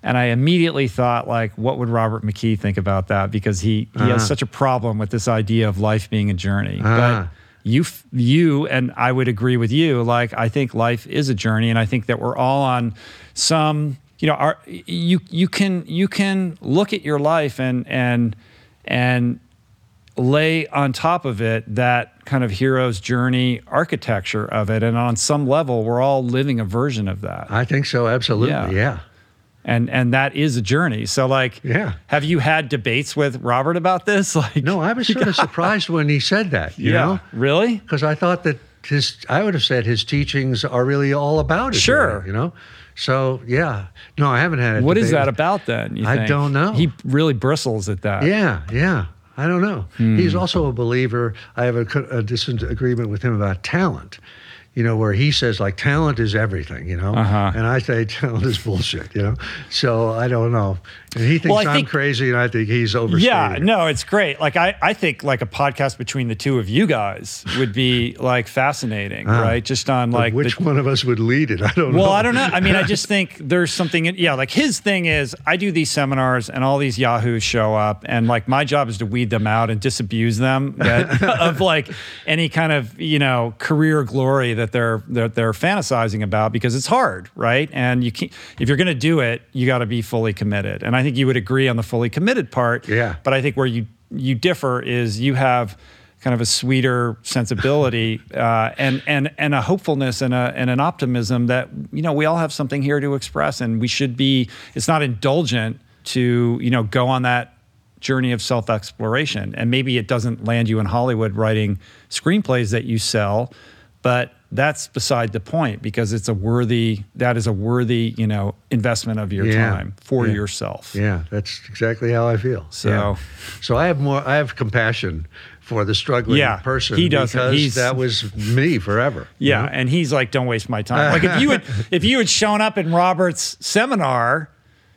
And I immediately thought, like, what would Robert McKee think about that? Because he, he has such a problem with this idea of life being a journey. Ah. But you, you, and I would agree with you. Like, I think life is a journey, and I think that we're all on some. You know, our, you you can you can look at your life and and and lay on top of it that kind of hero's journey architecture of it. And on some level, we're all living a version of that. I think so. Absolutely. Yeah. Yeah. And and that is a journey. So like Yeah. have you had debates with Robert about this? *laughs* Like No, I was sort of *laughs* surprised when he said that. You yeah. know, Really? because I thought that his. I would have said his teachings are really all about it. Sure. You know. So yeah. No, I haven't had. A What is that about then? You I think? don't know. He really bristles at that. Yeah, yeah. I don't know. Hmm. He's also a believer. I have a, a disagreement with him about talent. You know, where he says like talent is everything. You know, Uh-huh. and I say *laughs* talent is bullshit. You know, so I don't know. And he thinks Well, I I'm think- crazy, and I think he's overstating. Yeah, it. no, it's great. Like I, I think like a podcast between the two of you guys would be *laughs* like fascinating, ah. right? Just on like which the, one of us would lead it? *laughs* I don't know. Well, I don't know. I mean, I just *laughs* think there's something. In, yeah, like his thing is, I do these seminars, and all these yahoos show up, and like my job is to weed them out and disabuse them that, of like any kind of you know career glory that they're that they're fantasizing about because it's hard, right? And you can't if you're going to do it, you got to be fully committed. And I think you would agree on the fully committed part. Yeah. But I think where you you differ is you have kind of a sweeter sensibility *laughs* uh, and and and a hopefulness and a and an optimism that you know we all have something here to express and we should be. It's not indulgent to you know go on that journey of self exploration and maybe it doesn't land you in Hollywood writing screenplays that you sell, but that's beside the point because it's a worthy that is a worthy you know investment of your Yeah. time for Yeah. yourself. Yeah, that's exactly how I feel. So- Yeah. so I have more. I have compassion for the struggling Yeah, person. he doesn't. because He's- that was me forever. you Yeah, know? and he's like, "Don't waste my time." Like if you had *laughs* if you had shown up in Robert's seminar,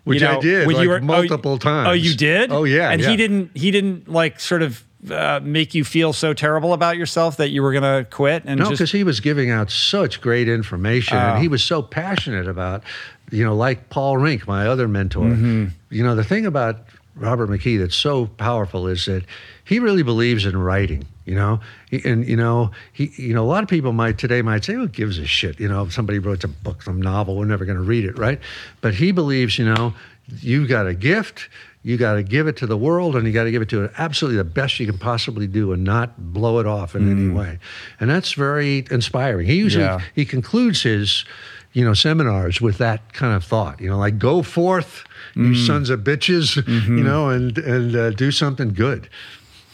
Which you I did, like, you were, oh, multiple oh, times. Oh, you did? Oh, yeah, And yeah. he didn't. He didn't like sort of uh, make you feel so terrible about yourself that you were gonna quit and No, just. because he was giving out such great information, and Oh. he was so passionate about, you know, like Paul Rink, my other mentor. Mm-hmm. You know, the thing about Robert McKee that's so powerful is that he really believes in writing. You know, He- and you know, he, you know, a lot of people might today might say, "Who gives a shit?" You know, if somebody wrote a book, some novel, we're never going to read it, right? But he believes, you know, you've got a gift. You got to give it to the world, and you got to give it to it absolutely the best you can possibly do, and not blow it off in any mm. way. And that's very inspiring. He usually Yeah. he concludes his, you know, seminars with that kind of thought. You know, like go forth, you mm. sons of bitches, *laughs* you mm-hmm. know, and and uh, do something good.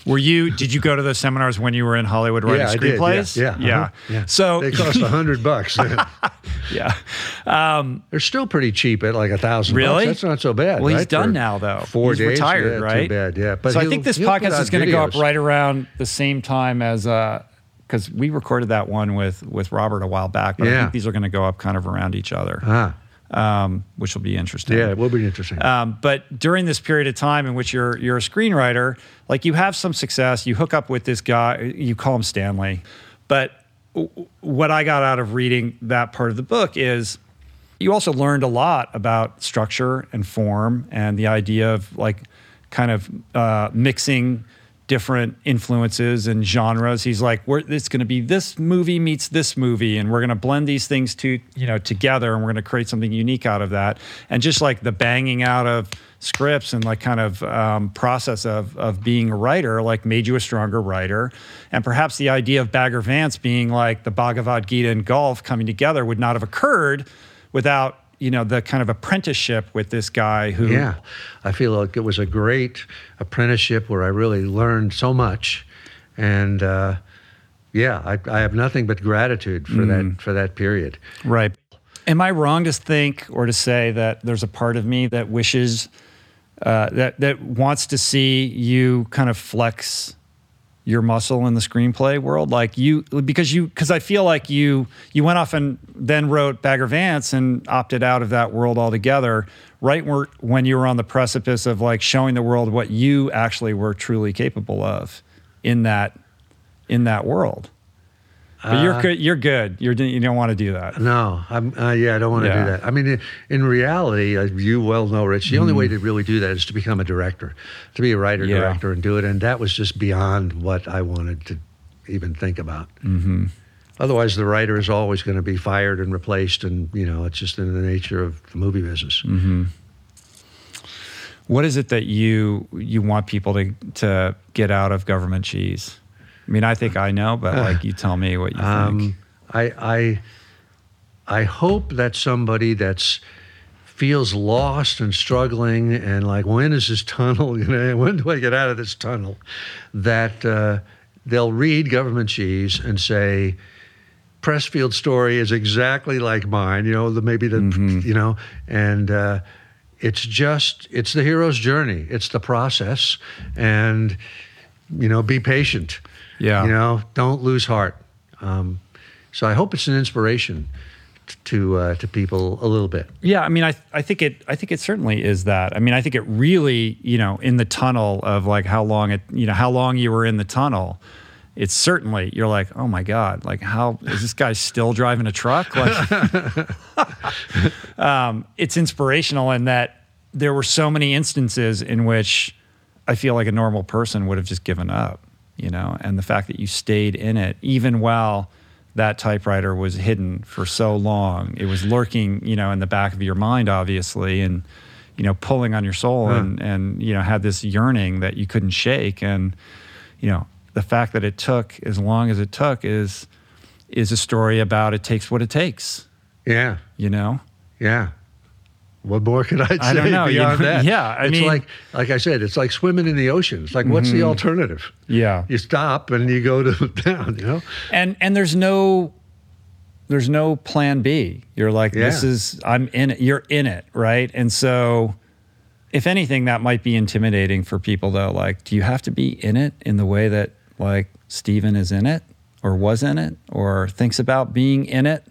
Were you? Did you go to those seminars when you were in Hollywood writing yeah, screenplays? Yeah, yeah, yeah. uh-huh, yeah. So they cost a hundred bucks. *laughs* *laughs* yeah. Um, They're still pretty cheap at like a thousand. Really? Bucks. That's not so bad. Well, he's right, done for now, though. Four He's days. retired, yeah, right? Too bad. Yeah. But so I think this podcast is going to go up right around the same time as because we recorded that one with with Robert a while back. But I Yeah. think these are going to go up kind of around each other, Ah, um, which will be interesting. yeah, it will be interesting. Um, but during this period of time in which you're you're a screenwriter, like you have some success, you hook up with this guy, you call him Stanley. But w- what I got out of reading that part of the book is you also learned a lot about structure and form and the idea of like kind of uh, mixing different influences and genres. He's like, we're, it's going to be this movie meets this movie, and we're going to blend these things to you know together, and we're going to create something unique out of that. And just like the banging out of scripts and like kind of um, process of of being a writer, like made you a stronger writer. And perhaps the idea of Bagger Vance being like the Bhagavad Gita and golf coming together would not have occurred without you know the kind of apprenticeship with this guy who Yeah, I feel like it was a great apprenticeship where I really learned so much, and uh, yeah, I, I have nothing but gratitude for Mm. that for that period. Right. Am I wrong to think or to say that there's a part of me that wishes uh, that that wants to see you kind of flex your muscle in the screenplay world, like you because you because I feel like you you went off and then wrote Bagger Vance and opted out of that world altogether. Right when you were on the precipice of like showing the world what you actually were truly capable of in that in that world. But you're Uh, good. You're good. You're you don't want to do that. No, I'm, uh, yeah, I don't want to Yeah. do that. I mean, in, in reality, as you well know, Rich, the only way Mm-hmm. to really do that is to become a director, to be a writer Yeah. director and do it. And that was just beyond what I wanted to even think about. Mm-hmm. Otherwise, the writer is always going to be fired and replaced, and you know, it's just in the nature of the movie business. Mm-hmm. What is it that you you want people to to get out of government cheese? I mean, I think I know, but *laughs* like you tell me what you Um, think. I, I, I hope that somebody that's feels lost and struggling and like, when is this tunnel? *laughs* You know, when do I get out of this tunnel? That uh, they'll read Government Cheese and say, Pressfield story is exactly like mine. You know, the maybe the you know, and uh, it's just it's the hero's journey. It's the process, and you know, be patient. Yeah. You know, don't lose heart. Um, so I hope it's an inspiration to uh, to people a little bit. Yeah, I mean, I I think it I think it certainly is that. I mean, I think it really, you know, in the tunnel of like how long it, you know, how long you were in the tunnel. It's certainly you're like, oh my god, like how is this guy still driving a truck? Like, *laughs* um, it's inspirational in that there were so many instances in which I feel like a normal person would have just given up, you know, and the fact that you stayed in it, even while that typewriter was hidden for so long, it was lurking, you know, in the back of your mind, obviously, and you know, pulling on your soul, and and you know, had this yearning that you couldn't shake, and you know, the fact that it took as long as it took is is a story about it takes what it takes, Yeah, you know. yeah. What more could I say I don't know, you beyond know, that? yeah, I it's mean- like like I said, it's like swimming in the ocean. It's like, what's the mm-hmm. alternative? Yeah. You stop and you go to *laughs* down. You know. and and there's no there's no plan B. You're like this is I'm in it. You're in it, right? And so if anything that might be intimidating for people though, like do you have to be in it in the way that like Steven is in it or was in it or thinks about being in it?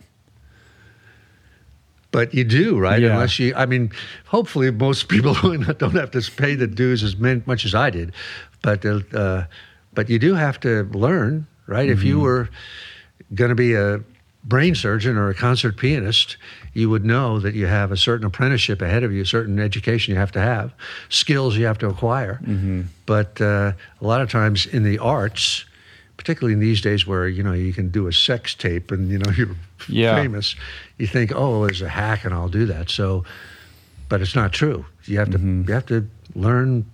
But you do, right? Yeah. Unless you, I mean, hopefully most people *laughs* don't have to pay the dues as much as I did, but uh, but you do have to learn, right? If Mm-hmm. you were going to be a brain surgeon or a concert pianist, you would know that you have a certain apprenticeship ahead of you, certain education you have to have, skills you have to acquire. Mm-hmm. But uh, a lot of times in the arts, particularly in these days where you know you can do a sex tape and you know *laughs* you're Yeah. famous, you think, oh, there's a hack and I'll do that. So, but it's not true. You have to Mm-hmm. you have to learn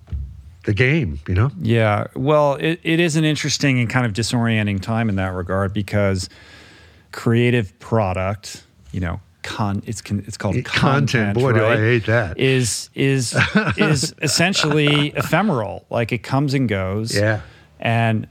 the game. You know. Yeah. Well, it, it is an interesting and kind of disorienting time in that regard because creative product, you know, con it's it's called Content. content. Boy, do I hate that. Is is is *laughs* essentially ephemeral. Like it comes and goes. Yeah. And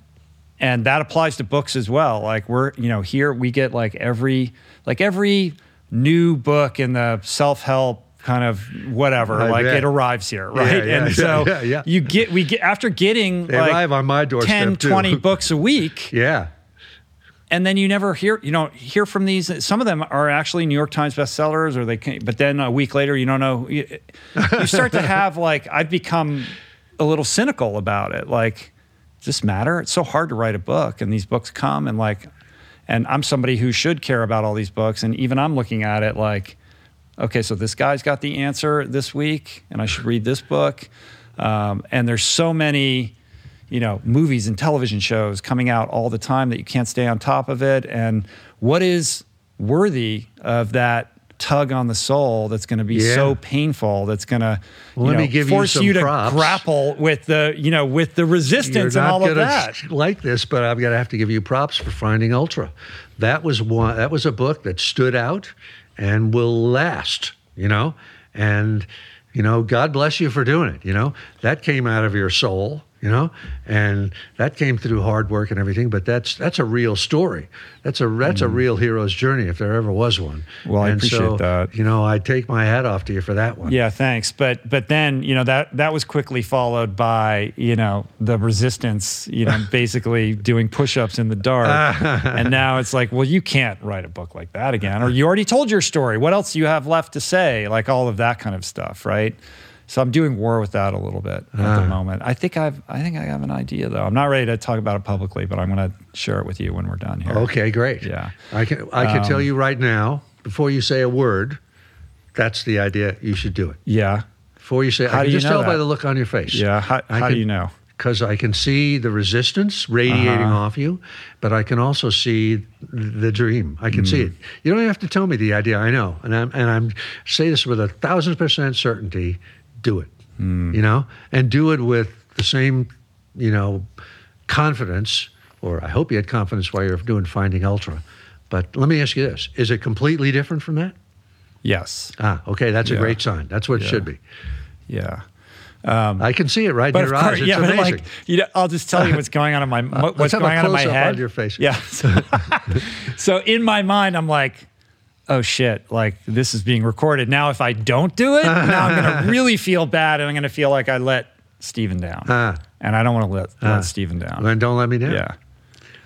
and that applies to books as well. Like we're, you know, here we get like every like every new book in the self-help kind of whatever, I like bet. it arrives here, right? yeah, and so *laughs* yeah, yeah. you get we get after getting They like arrive on my doorstep 10 too. 20 *laughs* books a week Yeah. and then you never hear you know hear from these some of them are actually new york times bestsellers or they can but then a week later you don't know you, you start to *laughs* have like i've become a little cynical about it like this matter? It's so hard to write a book and these books come and like and i'm somebody who should care about all these books. And even i'm looking at it like okay so this guy's got the answer this week and i should read this book. Um, and there's so many you know movies and television shows coming out all the time that you can't stay on top of it. And what is worthy of that tug on the soul that's going to be Yeah. so painful that's going to Well, let me give you force some you to props. grapple with the you know with the resistance and all of that like this, but I'm gonna have to give you props for finding Ultra. That was one. That was a book that stood out and will last. You know, and you know, God bless you for doing it. You know, that came out of your soul. You know, and that came through hard work and everything. But that's that's a real story. That's a that's a real hero's journey if there ever was one. Mm. Well, I and appreciate so, that. You know, I take my hat off to you for that one. Yeah, thanks. But but then you know that that was quickly followed by you know the resistance. You know, *laughs* basically doing push-ups in the dark, *laughs* and now it's like, well, you can't write a book like that again, or you already told your story. What else do you have left to say? Like all of that kind of stuff, right? So I'm doing war with that a little bit at Ah. the moment. I think I've I think I have an idea though. I'm not ready to talk about it publicly, but I'm going to share it with you when we're done here. Okay, great. Yeah. I can I can Um, tell you right now, before you say a word, that's the idea. You should do it. Yeah. Before you say, How I do can you just know tell by the look on your face. Yeah. How, how can- do you know? Because I can see the resistance radiating Uh-huh. off you, but I can also see the dream. I can see Mm. it. You don't have to tell me the idea. I know, and I'm and I'm say this with a thousand percent certainty. Do it. you know, and do it with the same, you know, confidence, or I hope you had confidence while you're doing Finding Ultra. But let me ask you this is it completely different from that? Yes. Ah, okay, that's a Yeah. great sign. That's what it should be. Yeah. I can see it right in your course, eyes. It's yeah, amazing. like, you know, I'll just tell you what's going on in my *laughs* what's have a going on in my head. on your face. Yeah. *laughs* So, so in my mind, I'm like, oh shit, like this is being recorded. Now, if I don't do it, *laughs* now I'm gonna really feel bad, and I'm gonna feel like I let Steven down, Ah. and I don't want to let Ah. let Steven down. Then don't let me down. Yeah.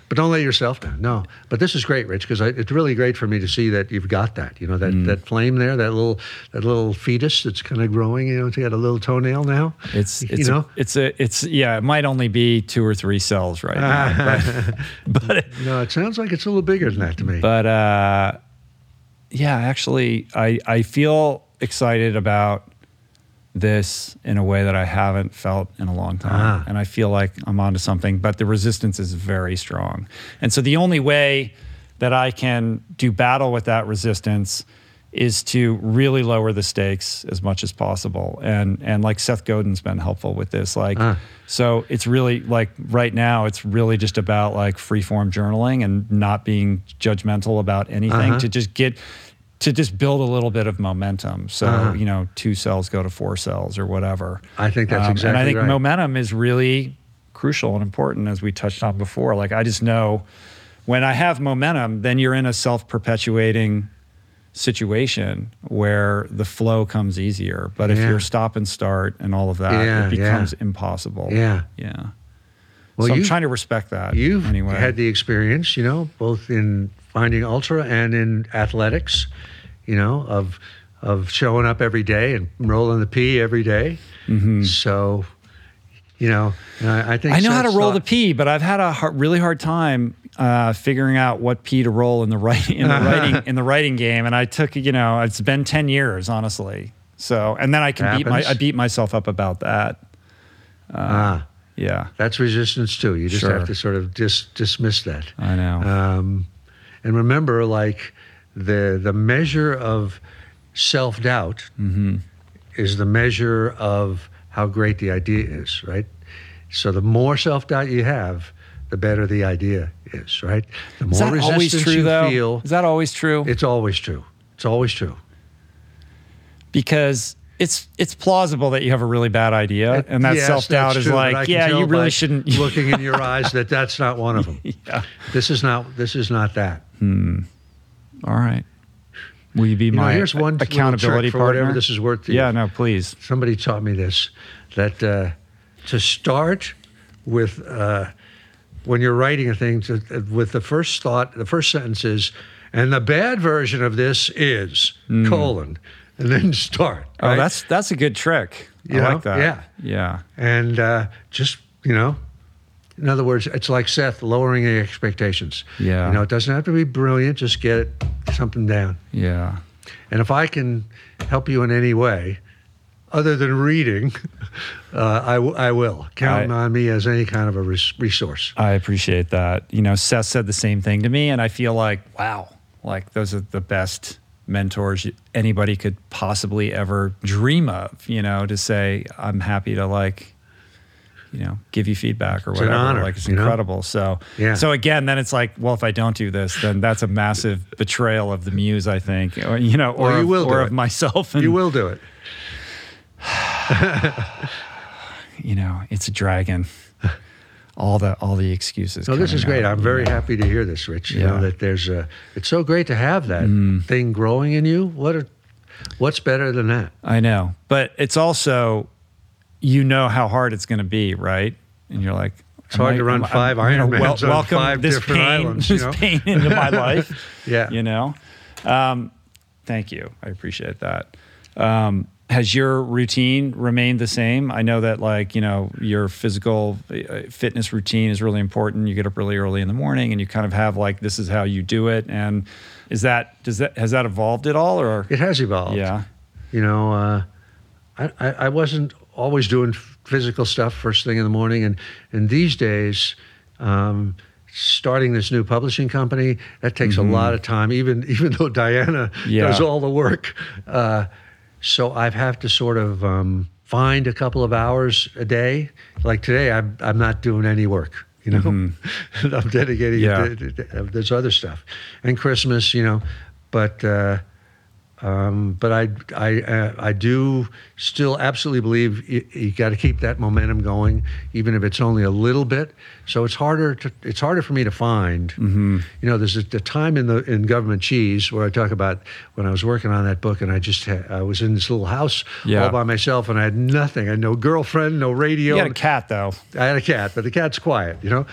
But don't let yourself down. No. But this is great, Rich, because it's really great for me to see that you've got that. You know, that, Mm. that flame there, that little that little fetus that's kind of growing. You know, it's got a little toenail now. It's it's you know. a, it's a it's yeah. It might only be two or three cells right now, *laughs* but but no, it sounds like it's a little bigger than that to me. but uh, yeah, actually, I I feel excited about this in a way that I haven't felt in a long time, Ah. and I feel like I'm onto something. But the resistance is very strong, and so the only way that I can do battle with that resistance is to really lower the stakes as much as possible. And and like Seth Godin's been helpful with this. Like Ah. so it's really like right now it's really just about like free form journaling and not being judgmental about anything Uh-huh. to just get to just build a little bit of momentum. So, Uh-huh. you know, two cells go to four cells or whatever. I think that's Um, And I think right. momentum is really crucial and important as we touched on before. Like I just know when I have momentum, then you're in a self-perpetuating situation where the flow comes easier. But if Yeah. you're stop and start and all of that, Yeah, it becomes yeah. impossible. Yeah. Yeah. Well, so I'm trying to respect that. You've anyway. had the experience, you know, both in finding ultra and in athletics, you know, of of showing up every day and rolling the P every day. So, you know, I, I think Mm-hmm. I know how to roll the P, but I've had a hard, really hard time uh, figuring out what P to roll in the writing in the *laughs* writing in the writing game. And I took, you know, it's been ten years, honestly. So, and then I can beat my I beat myself up about that. Ah, Yeah, that's resistance too. You just Sure. have to sort of dis- dismiss that. I know. Um, and remember, like the the measure of self doubt Mm-hmm. is the measure of how great the idea is, right? So the more self doubt you have, the better the idea is, right? The more Is that resistance always true, you though? feel, Is that always true? it's always true. It's always true. because it's it's plausible that you have a really bad idea, and that Yes, self doubt is true, like, yeah, you really shouldn't. *laughs* looking in your eyes that that's not one of them. *laughs* yeah. This is not. This is not that. Hmm. All right. Will you be You know, my here's one accountability partner? whatever this is worth to you. yeah, no, please. somebody taught me this that uh, to start with uh, when you're writing a thing to, with the first thought the first sentence is and the bad version of this is colon and then *laughs* start Hmm. Oh, that's that's a good trick. You I know? like that. Yeah. Yeah. and uh, just you know in other words it's like seth lowering the expectations Yeah. you know it doesn't have to be brilliant just get something down Yeah. and if i can help you in any way other than reading *laughs* uh, I, w- I will count on me as any kind of a res- resource I appreciate that. You know, Seth said the same thing to me, and I feel like, wow, like those are the best mentors anybody could possibly ever dream of. You know, to say I'm happy to like, you know, give you feedback or It's whatever. honor, like it's you know? incredible. So, Yeah. so again, then it's like, well, if I don't do this, then that's a massive betrayal of the muse, I think, or you know, or you of, will or it. of myself. And you will do it *sighs* you know, it's a dragon. all the all the excuses. so this is great out, i'm very happy to hear this rich you Yeah. know that there's a it's so great to have that Mm. thing growing in you what a, what's better than that I know, but it's also, you know how hard it's going to be, right? And you're like, It's hard to run five Ironmans on five this different pain, islands, *laughs* you this know? pain into my *laughs* life. Yeah. you know. Um, thank you, I appreciate that. Um, has your routine remained the same? I know that like you know your physical uh, fitness routine is really important. You get up really early in the morning, and you kind of have like this is how you do it. And is that does that has that evolved at all, or it has evolved yeah? you know, uh, I, I, I wasn't always doing physical stuff first thing in the morning, and and these days, um, starting this new publishing company that takes a lot of time. Even even though Diana Mm-hmm. Yeah. does all the work, uh, so I have to sort of um, find a couple of hours a day. Like today, I'm I'm not doing any work. You know, mm-hmm. *laughs* I'm dedicating yeah. it to, to, to, there's other stuff, and Christmas. You know, but. Uh, um, but I, I, uh, I do still absolutely believe you, you got to keep that momentum going, even if it's only a little bit. So it's harder to, it's harder for me to find. Mm-hmm. You know, there's a, a, time in the in government cheese where I talk about when I was working on that book, and I just had, I was in this little house yeah. all by myself, and I had nothing. I had no girlfriend, no radio. You had a cat though. I had a cat, but the cat's quiet. You know.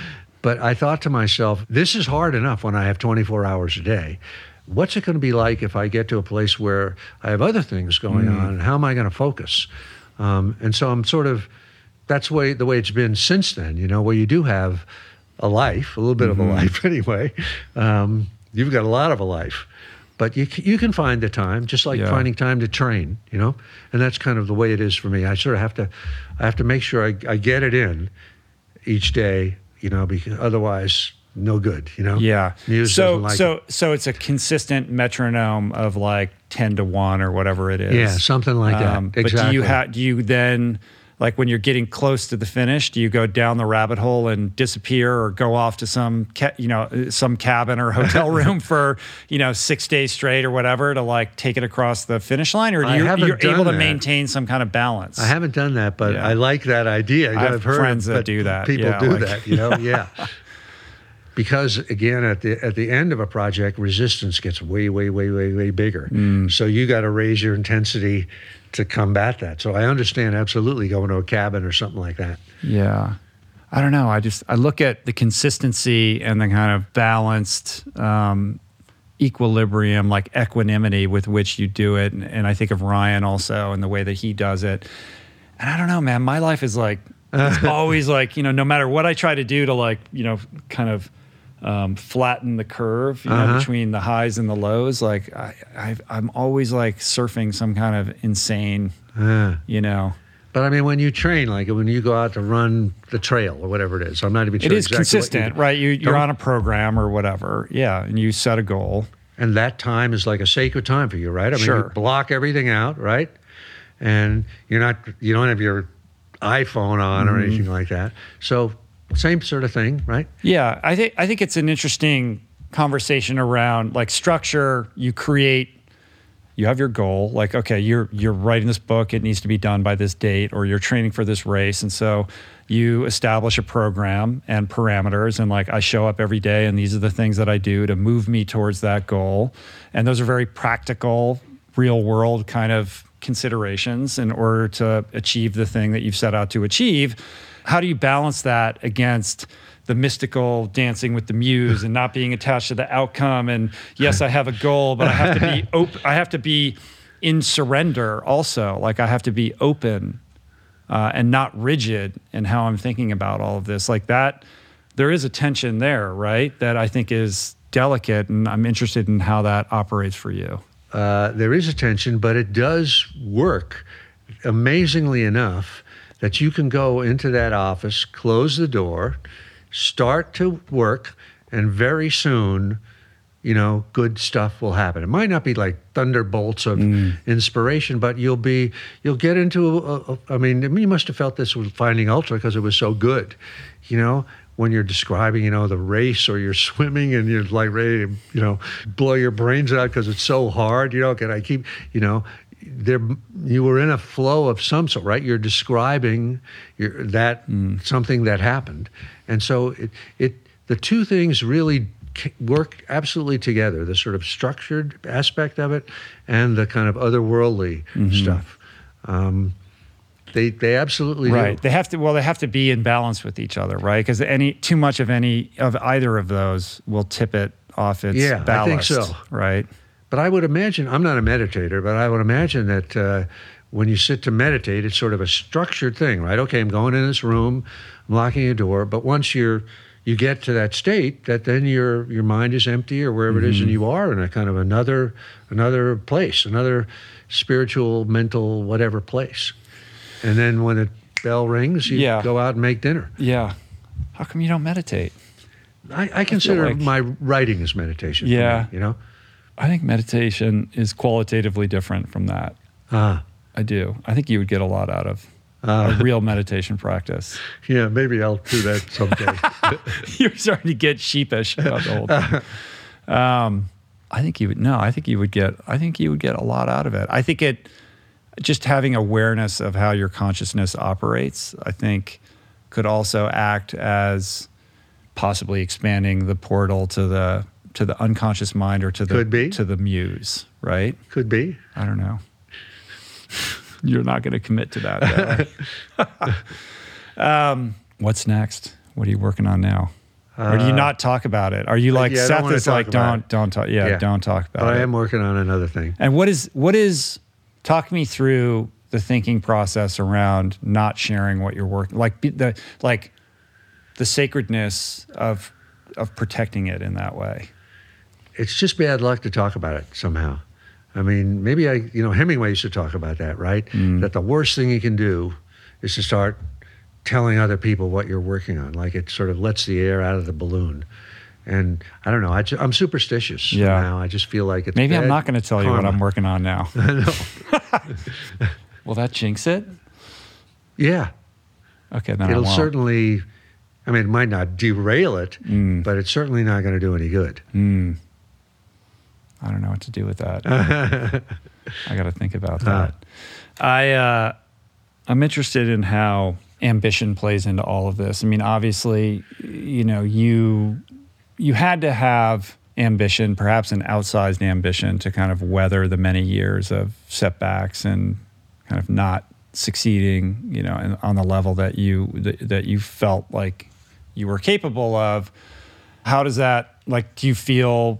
But I thought to myself, this is hard enough when I have 24 hours a day what's it going to be like if I get to a place where I have other things going mm. on? How am I going to focus? Um, and so I'm sort of that's way the way it's been since then. You know, where you do have a life, a little bit mm-hmm. of a mm-hmm. life *laughs* anyway. Um, you've got a lot of a life, but you you can find the time, just like yeah. finding time to train. You know, and that's kind of the way it is for me. I sort of have to, I have to make sure I, I get it in each day. You know, because otherwise no good, you know? Yeah. Muse so like so it. so it's a consistent metronome of like ten to one or whatever it is. Yeah, something like um, that. Exactly. But do you have do you then like when you're getting close to the finish, do you go down the rabbit hole and disappear or go off to some ca- you know some cabin or hotel *laughs* room for you know six days straight or whatever to like take it across the finish line, or do you, you're able to maintain some kind of balance? I haven't done that, but yeah. I like that idea. I have I've heard friends that do that. People yeah, do like, that, you know. *laughs* Yeah. Because again at the at the end of a project resistance gets way way way way way bigger. Mm. so you got to raise your intensity to combat that. So i understand absolutely going to a cabin or something like that. Yeah. I don't know. I just i look at the consistency and the kind of balanced um, equilibrium like equanimity with which you do it. And, and i think of ryan also and the way that he does it. And i don't know man. My life is like it's *laughs* always like you know no matter what i try to do to like you know kind of um, flatten the curve you uh-huh. know, between the highs and the lows. Like I, I, am always like surfing some kind of insane, uh. you know. But I mean, when you train, like when you go out to run the trail or whatever it is, I'm not even sure. It is exactly consistent, you right? You, you're on a program or whatever, yeah, and you set a goal. And that time is like a sacred time for you, right? I mean, sure. you block everything out, right? And you're not, you don't have your iPhone on mm-hmm. or anything like that. So same sort of thing, right? Yeah, I think I think it's an interesting conversation around like structure. You create, you have your goal. Like, okay, you're you're writing this book. It needs to be done by this date, or you're training for this race, and so you establish a program and parameters. And like, I show up every day, and these are the things that I do to move me towards that goal. And those are very practical, real world kind of considerations in order to achieve the thing that you've set out to achieve how do you balance that against the mystical dancing with the muse and not being attached to the outcome? And yes i have a goal but i have to be *laughs* open i have to be in surrender also. Like i have to be open uh, and not rigid in how i'm thinking about all of this. Like that there is a tension there right that i think is delicate and i'm interested in how that operates for you. Uh, there is a tension but it does work. Amazingly enough that you can go into that office, close the door, start to work, and very soon, you know, good stuff will happen. It might not be like thunderbolts of mm. inspiration, but you'll be, you'll get into, a, a, I mean, you must have felt this with Finding Ultra because it was so good, you know, when you're describing, you know, the race or you're *laughs* swimming and you're like ready to, you know, blow your brains out because it's so hard, you know, can I keep, you know, there you were in a flow of some sort, right? You're describing your, that mm. something that happened, and so it, it the two things really work absolutely together: the sort of structured aspect of it and the kind of otherworldly mm-hmm. stuff. Um, they they absolutely right. Do. They have to well, they have to be in balance with each other, right? Because any too much of any of either of those will tip it off its yeah, ballast. I think so. Right. But I would imagine, I'm not a meditator, but I would imagine that uh, when you sit to meditate, it's sort of a structured thing, right? Okay, I'm going in this room, I'm locking a door, but once you're you get to that state, that then your your mind is empty or wherever mm-hmm. it is, and mm-hmm. you are in a kind of another another place, another spiritual, mental, whatever place. And then when the bell rings, you yeah. go out and make dinner. Yeah. How come you don't meditate? I, I consider I like... my writing as meditation. Yeah. Me, you know. I think meditation is qualitatively different from that. Ah. I do. I think you would get a lot out of Uh, a *laughs* real meditation practice. Yeah, maybe I'll do that someday. *laughs* You're starting to get sheepish about the whole thing. Um, I think you would no. I think you would get. I think you would get a lot out of it. I think it just having awareness of how your consciousness operates. I think could also act as possibly expanding the portal to the to the unconscious mind or to the Could be. to the muse. Right? Could be. I don't know. *laughs* You're not going to commit to that. though. *laughs* um, what's next? What are you working on now? or do you Uh, not talk about it? Are you like yeah, Seth is like don't it. don't talk yeah, Yeah. don't talk about But it. I am working on another thing. and what is what is talk me through the thinking process around not sharing what you're working like be- the like the sacredness of of protecting it in that way. It's just bad luck to talk about it somehow. I mean, maybe I, you know, Hemingway used to talk about that, right? Mm. That the worst thing you can do is to start telling other people what you're working on. Like it sort of lets the air out of the balloon. And I don't know. I I'm superstitious Yeah. now. I just feel like it's Maybe I'm not going to tell you what. I'm working on now. *laughs* no. *laughs* Will that jinx it? Yeah. Okay, then It'll won't. certainly. I mean, it might not derail it, Mm. but it's certainly not going to do any good. Mm. I don't know what to do with that. *laughs* I got to think about Huh. that. I uh, I'm interested in how ambition plays into all of this. I mean, obviously, you know, you you had to have ambition, perhaps an outsized ambition, to kind of weather the many years of setbacks and kind of not succeeding, you know, on the level that you that, that you felt like you were capable of. How does that like? Do you feel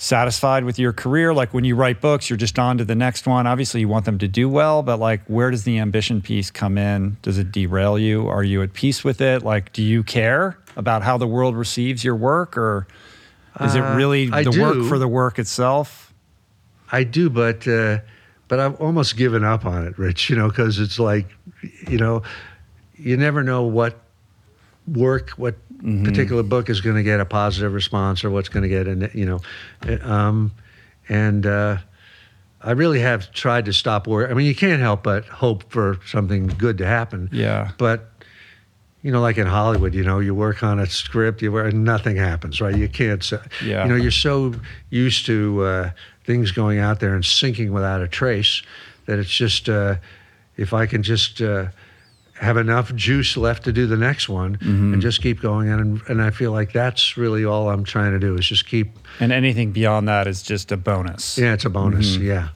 satisfied with your career? Like when you write books, you're just on to the next one. Obviously, you want them to do well, but like, where does the ambition piece come in? Does it derail you? Are you at peace with it? Like, do you care about how the world receives your work, or is it Uh, really I the work for the work itself? I do, but uh, but I've almost given up on it, Rich. You know, because it's like, you know, you never know what work, what Mm-hmm. particular book is going to get a positive response or what's going to get, an, you know, um, and uh, I really have tried to stop work. I mean, you can't help but hope for something good to happen. Yeah. But you know, like in Hollywood, you know, you work on a script, you work, and nothing happens, right? You can't. Yeah. You know, you're so used to uh, things going out there and sinking without a trace that it's just uh, if I can just uh, have enough juice left to do the next one Mm-hmm. and just keep going, and and I feel like that's really all I'm trying to do is just keep. And anything beyond that is just a bonus. Yeah, it's a bonus. Mm-hmm. Yeah.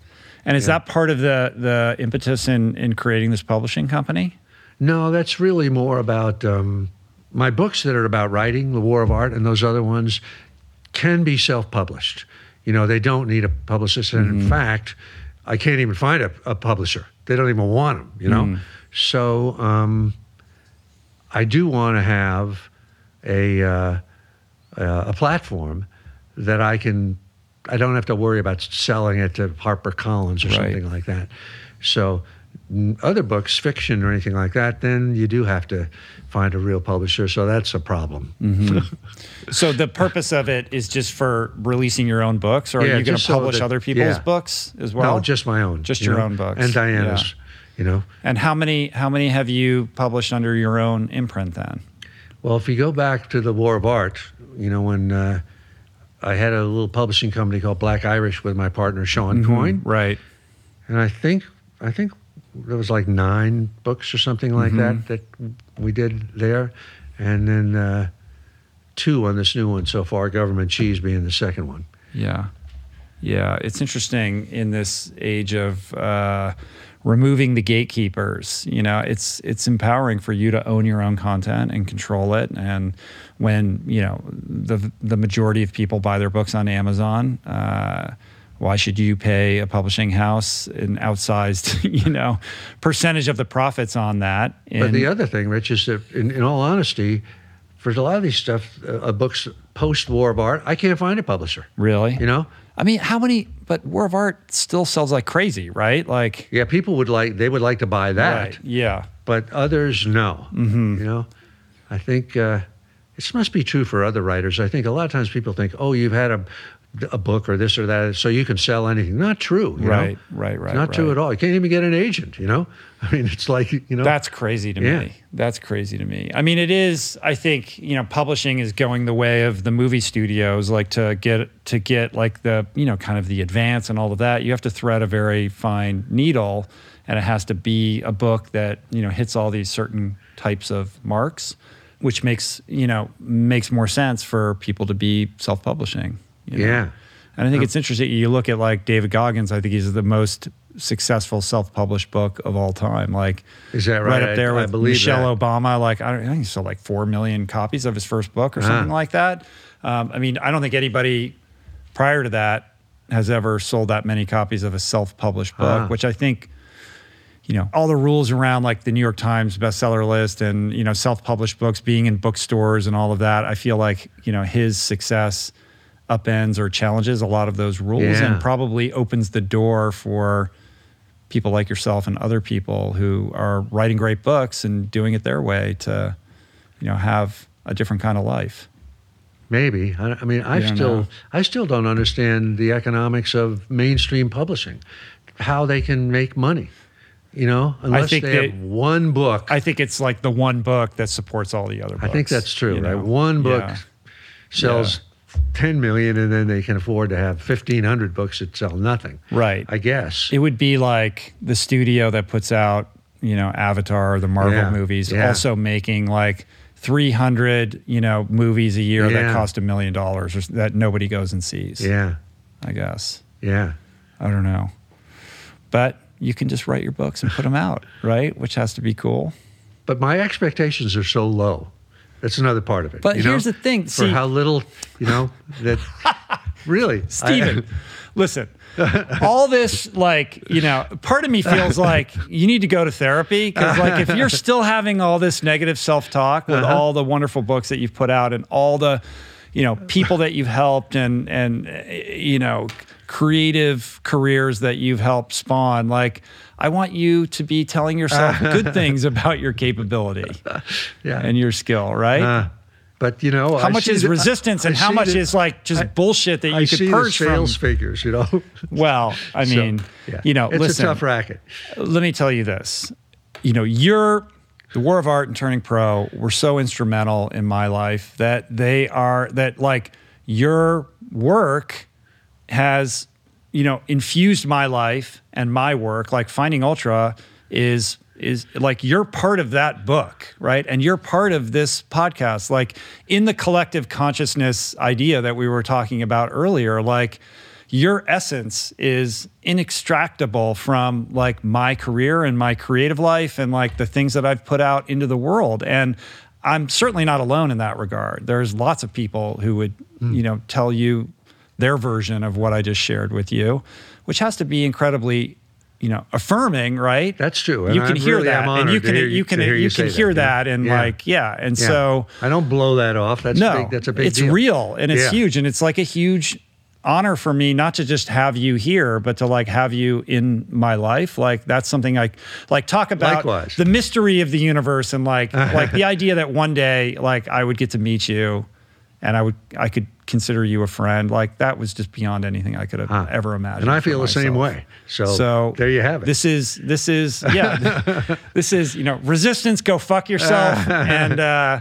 And is Yeah. that part of the the impetus in in creating this publishing company? No, that's really more about um, my books that are about writing, The War of Art, and those other ones can be self published. You know, they don't need a publicist. And in fact, I can't even find a, a publisher. They don't even want them, you know? So um, I do want to have a, uh, uh, a platform that I can, I don't have to worry about selling it to HarperCollins or Right. something like that. So other books, fiction or anything like that, then you do have to find a real publisher. So that's a problem. *laughs* So the purpose of it is just for releasing your own books, or are you going to just so publish that- other people's yeah. books as well? no, just my own. just you your know, own books. And Diana's, you know. And how many how many have you published under your own imprint then? Well, if you go back to the War of Art, you know, when uh, I had a little publishing company called Black Irish with my partner Shawn Coyne, Right. and I think I think there was like nine books or something like that that we did there, and then uh, two on this new one so far. Government Cheese being the second one. Yeah. Yeah. It's interesting in this age of uh, removing the gatekeepers. You know, it's it's empowering for you to own your own content and control it. And when you know the the majority of people buy their books on Amazon. Uh, why should you pay a publishing house an outsized, *laughs* you know, percentage of the profits on that? But the other thing, Rich, is that in, in all honesty, for a lot of these stuff, uh, books post War of Art, I can't find a publisher. really, You know, I mean, how many? But War of Art still sells like crazy, right? Like yeah, people would like they would like to buy that, Right. Yeah. but others no. Mm-hmm. You know, I think uh, this must be true for other writers. I think a lot of times people think, oh, you've had a a book or this or that so you can sell anything. Not true. you know? Right, right, right. It's not true at all. You can't even get an agent. You know, *laughs* I mean, it's like you know. That's crazy to Yeah. me. That's crazy to me. I mean, it is. I think you know, publishing is going the way of the movie studios. Like to get to get like the you know kind of the advance and all of that. You have to thread a very fine needle, and it has to be a book that you know hits all these certain types of marks, which makes you know makes more sense for people to be self-publishing. You know? yeah. And I think it's interesting. You look at like David Goggins. I think he's the most successful self-published book of all time. Like Is that right right? up there I- I with believe Michelle that. Obama. Like I, don't, I think he sold like four million copies of his first book or something Ah. like that. Um, I mean, I don't think anybody prior to that has ever sold that many copies of a self-published book, Ah. which I think. You know all the rules around like the New York Times bestseller list and you know self-published books being in bookstores and all of that. I feel like you know his success upends or challenges a lot of those rules Yeah. and probably opens the door for people like yourself and other people who are writing great books and doing it their way to you know have a different kind of life Maybe. I, I mean, I still. I still don't understand the economics of mainstream publishing, how they can make money. You know, unless think they that- have one book. i think it's like the one book that supports all the other books I think that's true, right? know? One book Yeah. sells 10 million and then they can afford to have 1500 books that sell nothing. right I guess. it would be like the studio that puts out you know avatar or the marvel Yeah, movies yeah. also making like 300 you know movies a year that cost a million dollars or that nobody goes and sees yeah. i guess Yeah. I don't know. But you can just write your books and put them out, right? Which has to be cool. But my expectations are so low. That's another part of it. But you know? here's the thing, For see- how little, you know, that *laughs* really. Steven. *laughs* Listen. All this, like, you know, part of me feels like you need to go to therapy because, like, if you're still having all this negative self talk with Uh-huh. all the wonderful books that you've put out and all the, you know, people that you've helped and, and, you know, creative careers that you've helped spawn, like, I want you to be telling yourself *laughs* good things about your capability *laughs* yeah. and your skill, right? Uh, but, you know, how I much is the- resistance and I how much the- is like just I- bullshit that you I could see the purge from? sales figures, you know. *laughs* Well, I So, mean, yeah. you know, it's listen, a tough racket. let me tell you this. You know, you're the War of Art and Turning Pro were so instrumental in my life that they are that like your work has, you know, infused my life and my work. Like Finding Ultra is is like you're part of that book, right? And you're part of this podcast. Like in the collective consciousness idea that we were talking about earlier, like your essence is inextractable from like my career and my creative life and like the things that I've put out into the world. And I'm certainly not alone in that regard. There's lots of people who would, mm. you know, tell you their version of what I just shared with you, which has to be incredibly, you know, affirming, right? That's true. And You can hear really- that, and you can hear you can hear you say can hear yeah. that, and Yeah. like yeah, and Yeah. so I don't blow that off. That's no, big, that's a big it's deal. real and it's Yeah. huge, and it's like a huge honor for me not to just have you here, but to like have you in my life. Like that's something I like talk about Likewise. the mystery of the universe and like *laughs* like the idea that one day like I would get to meet you, and I would I could consider you a friend. Like that was just beyond anything I could have Huh. ever imagined. And I feel the same way. So, So there you have it. This is this is yeah. *laughs* this is you know resistance. Go fuck yourself. *laughs* and uh,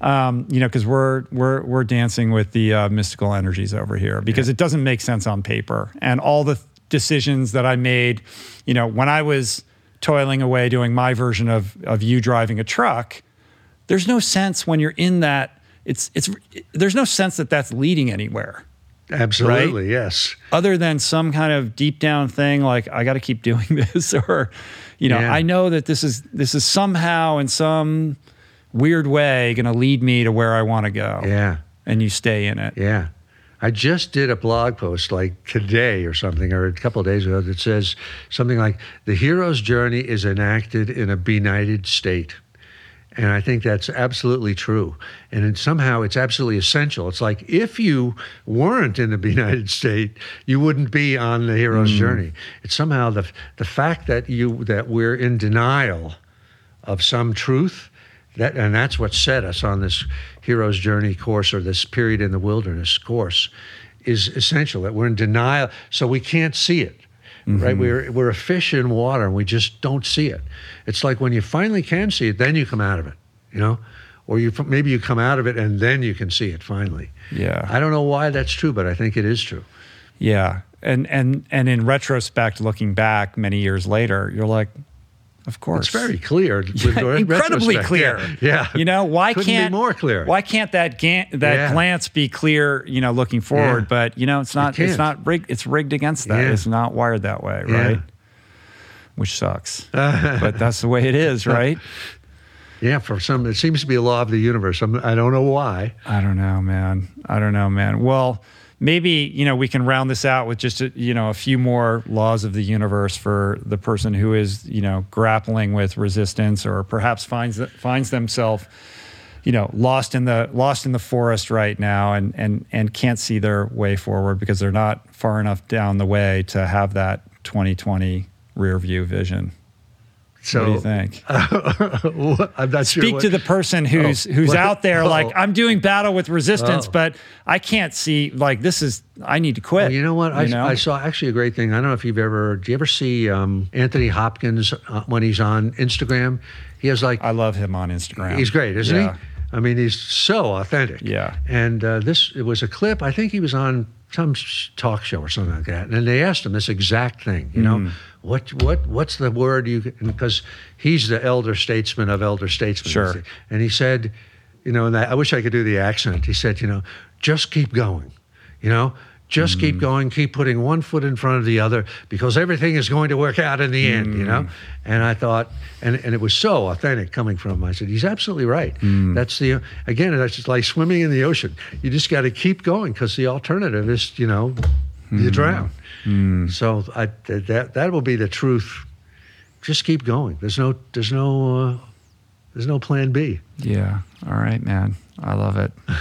um, you know because we're we're we're dancing with the uh, mystical energies over here because it doesn't make sense on paper. And all the decisions that I made, you know, when I was toiling away doing my version of of you driving a truck, there's no sense when you're in that. It's it's there's no sense that that's leading anywhere Absolutely, yes. other than some kind of deep down thing like I got to keep *laughs* doing this or you know Yeah. I know that this is this is somehow in some weird way going to lead me to where I want to go. Yeah, And you stay in it. yeah. I just did a blog post like today or something, or a couple of days ago, that says something like the hero's journey is enacted in a benighted state. And I think that's absolutely true. And it, somehow it's absolutely essential. It's like if you weren't in the *laughs* United States, you wouldn't be on the hero's mm. journey. It's somehow the the fact that you that we're in denial of some truth that and that's what set us on this hero's journey course or this period in the wilderness course is essential. That we're in denial, so we can't see it. Right? Mm-hmm. We're we're a fish in water, and we just don't see it. It's like when you finally can see it, then you come out of it. You know, or you maybe you come out of it and then you can see it finally. Yeah. I don't know why that's true, but I think it is true. Yeah. And and and in retrospect, looking back many years later, you're like, of course. It's very clear. *laughs* incredibly clear. Yeah. yeah. You know, why Couldn't can't be more clear? Why can't that ga- that Yeah. glance be clear, you know, looking forward, Yeah. but you know, it's not it's can't. rigged it's rigged against that. It's not wired that way, right? Which sucks. *laughs* but that's the way it is, right? Yeah, for some, it seems to be a law of the universe. I'm, I don't know why. I don't know, man. I don't know, man. Well, maybe you know we can round this out with just a, you know a few more laws of the universe for the person who is you know grappling with resistance or perhaps finds finds themselves you know lost in the lost in the forest right now and and and can't see their way forward because they're not far enough down the way to have that 2020 rear view vision. So what do you think? *laughs* I'm not sure. Speak what- to the person who's who's what- out there like oh. I'm doing battle with resistance, Oh. but I can't see like this is I need to quit. Well, you know what? I, know? I saw actually a great thing. I don't know if you've ever. Do you ever see um, Anthony Hopkins uh, when he's on Instagram? He has like I love him on Instagram. He's great, isn't Yeah. he? I mean, he's so authentic. Yeah. And uh, this, it was a clip. I think he was on some talk show or something like that, and they asked him this exact thing. You know, Mm. what, what, what's the word you? Because he's the elder statesman of elder statesmen. Sure. And he said, you know, and I, I wish I could do the accent. He said, you know, just keep going. You know. Just Mm. keep going, keep putting one foot in front of the other because everything is going to work out in the end, you Mm. know? And I thought, and, and it was so authentic coming from him. I said, he's absolutely right. Mm. That's the, again, that's just like swimming in the ocean. You just got to keep going because the alternative is, you know, you Mm. drown. So I, that, that will be the truth. Just keep going. There's no, there's no, uh, there's no plan B. Yeah. All right, man. I love it. *laughs*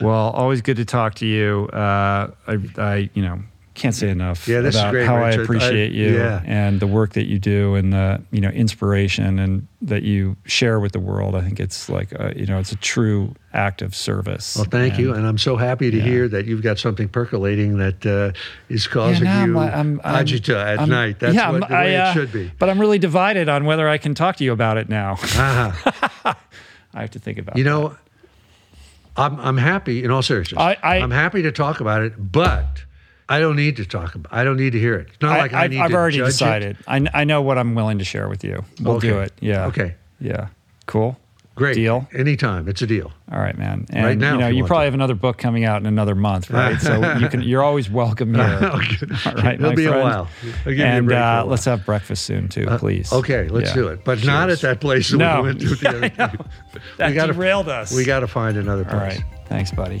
well, always good to talk to you. Uh, I, I, you know, can't say enough Yeah, this is about great, how Richard. I appreciate I- you yeah. and the work that you do and the, you know, inspiration and that you share with the world. I think it's like, a, you know, it's a true act of service. Well, thank you, and I'm so happy to Yeah. hear that you've got something percolating that uh, is causing Yeah, you no, I'm- I'm- I'm- agita at I'm- night. That's yeah, what, the way I, uh, it should be. But I'm really divided on whether I can talk to you about it now. Ah. *laughs* I have to think about You that. I'm I'm happy in all seriousness. I- I- am happy to talk about it, but I don't need to talk about. I don't need to hear it. It's not like I I've, need I've to already judge it. decided. I, I know what I'm willing to share with you. We'll do it. Yeah. Okay. Yeah. Cool. Great Deal. Anytime, it's a deal. All right, man. And Right now, you know, you you probably to. have another book coming out in another month, right? so *laughs* you can. You're always welcome here. *laughs* Okay. All right, It'll be a friend. while. I'll give and a uh, while. let's have breakfast soon too, please. Okay, let's Yeah. do it, but not at that place that No. we went to the *laughs* other day. That gotta- derailed us. We got to find another place. All right. Thanks, buddy.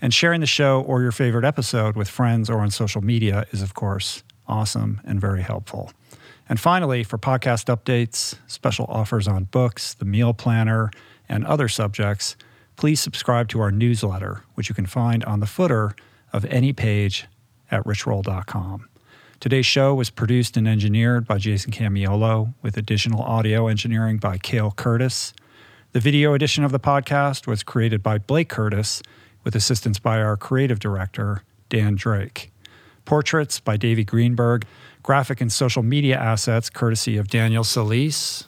And sharing the show or your favorite episode with friends or on social media is, of course, awesome and very helpful. And finally, for podcast updates, special offers on books, the meal planner, and other subjects, please subscribe to our newsletter, which you can find on the footer of any page at richroll.com. Today's show was produced and engineered by Jason Camiolo, with additional audio engineering by Cale Curtis. The video edition of the podcast was created by Blake Curtis, with assistance by our creative director, Dan Drake. Portraits by Davey Greenberg, graphic and social media assets courtesy of Daniel Solis,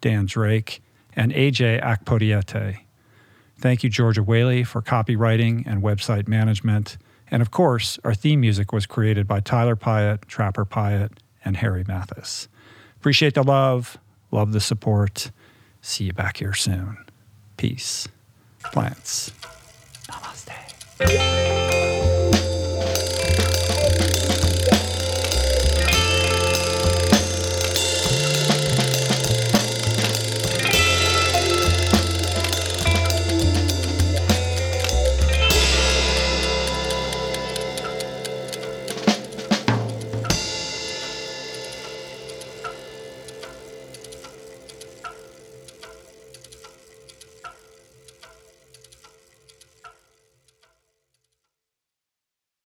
Dan Drake, and AJ Akpodiete. Thank you, Georgia Whaley, for copywriting and website management. And of course, our theme music was created by Tyler Pyatt, Trapper Pyatt, and Harry Mathis. Appreciate the love, love the support. See you back here soon. Peace. Plants. Música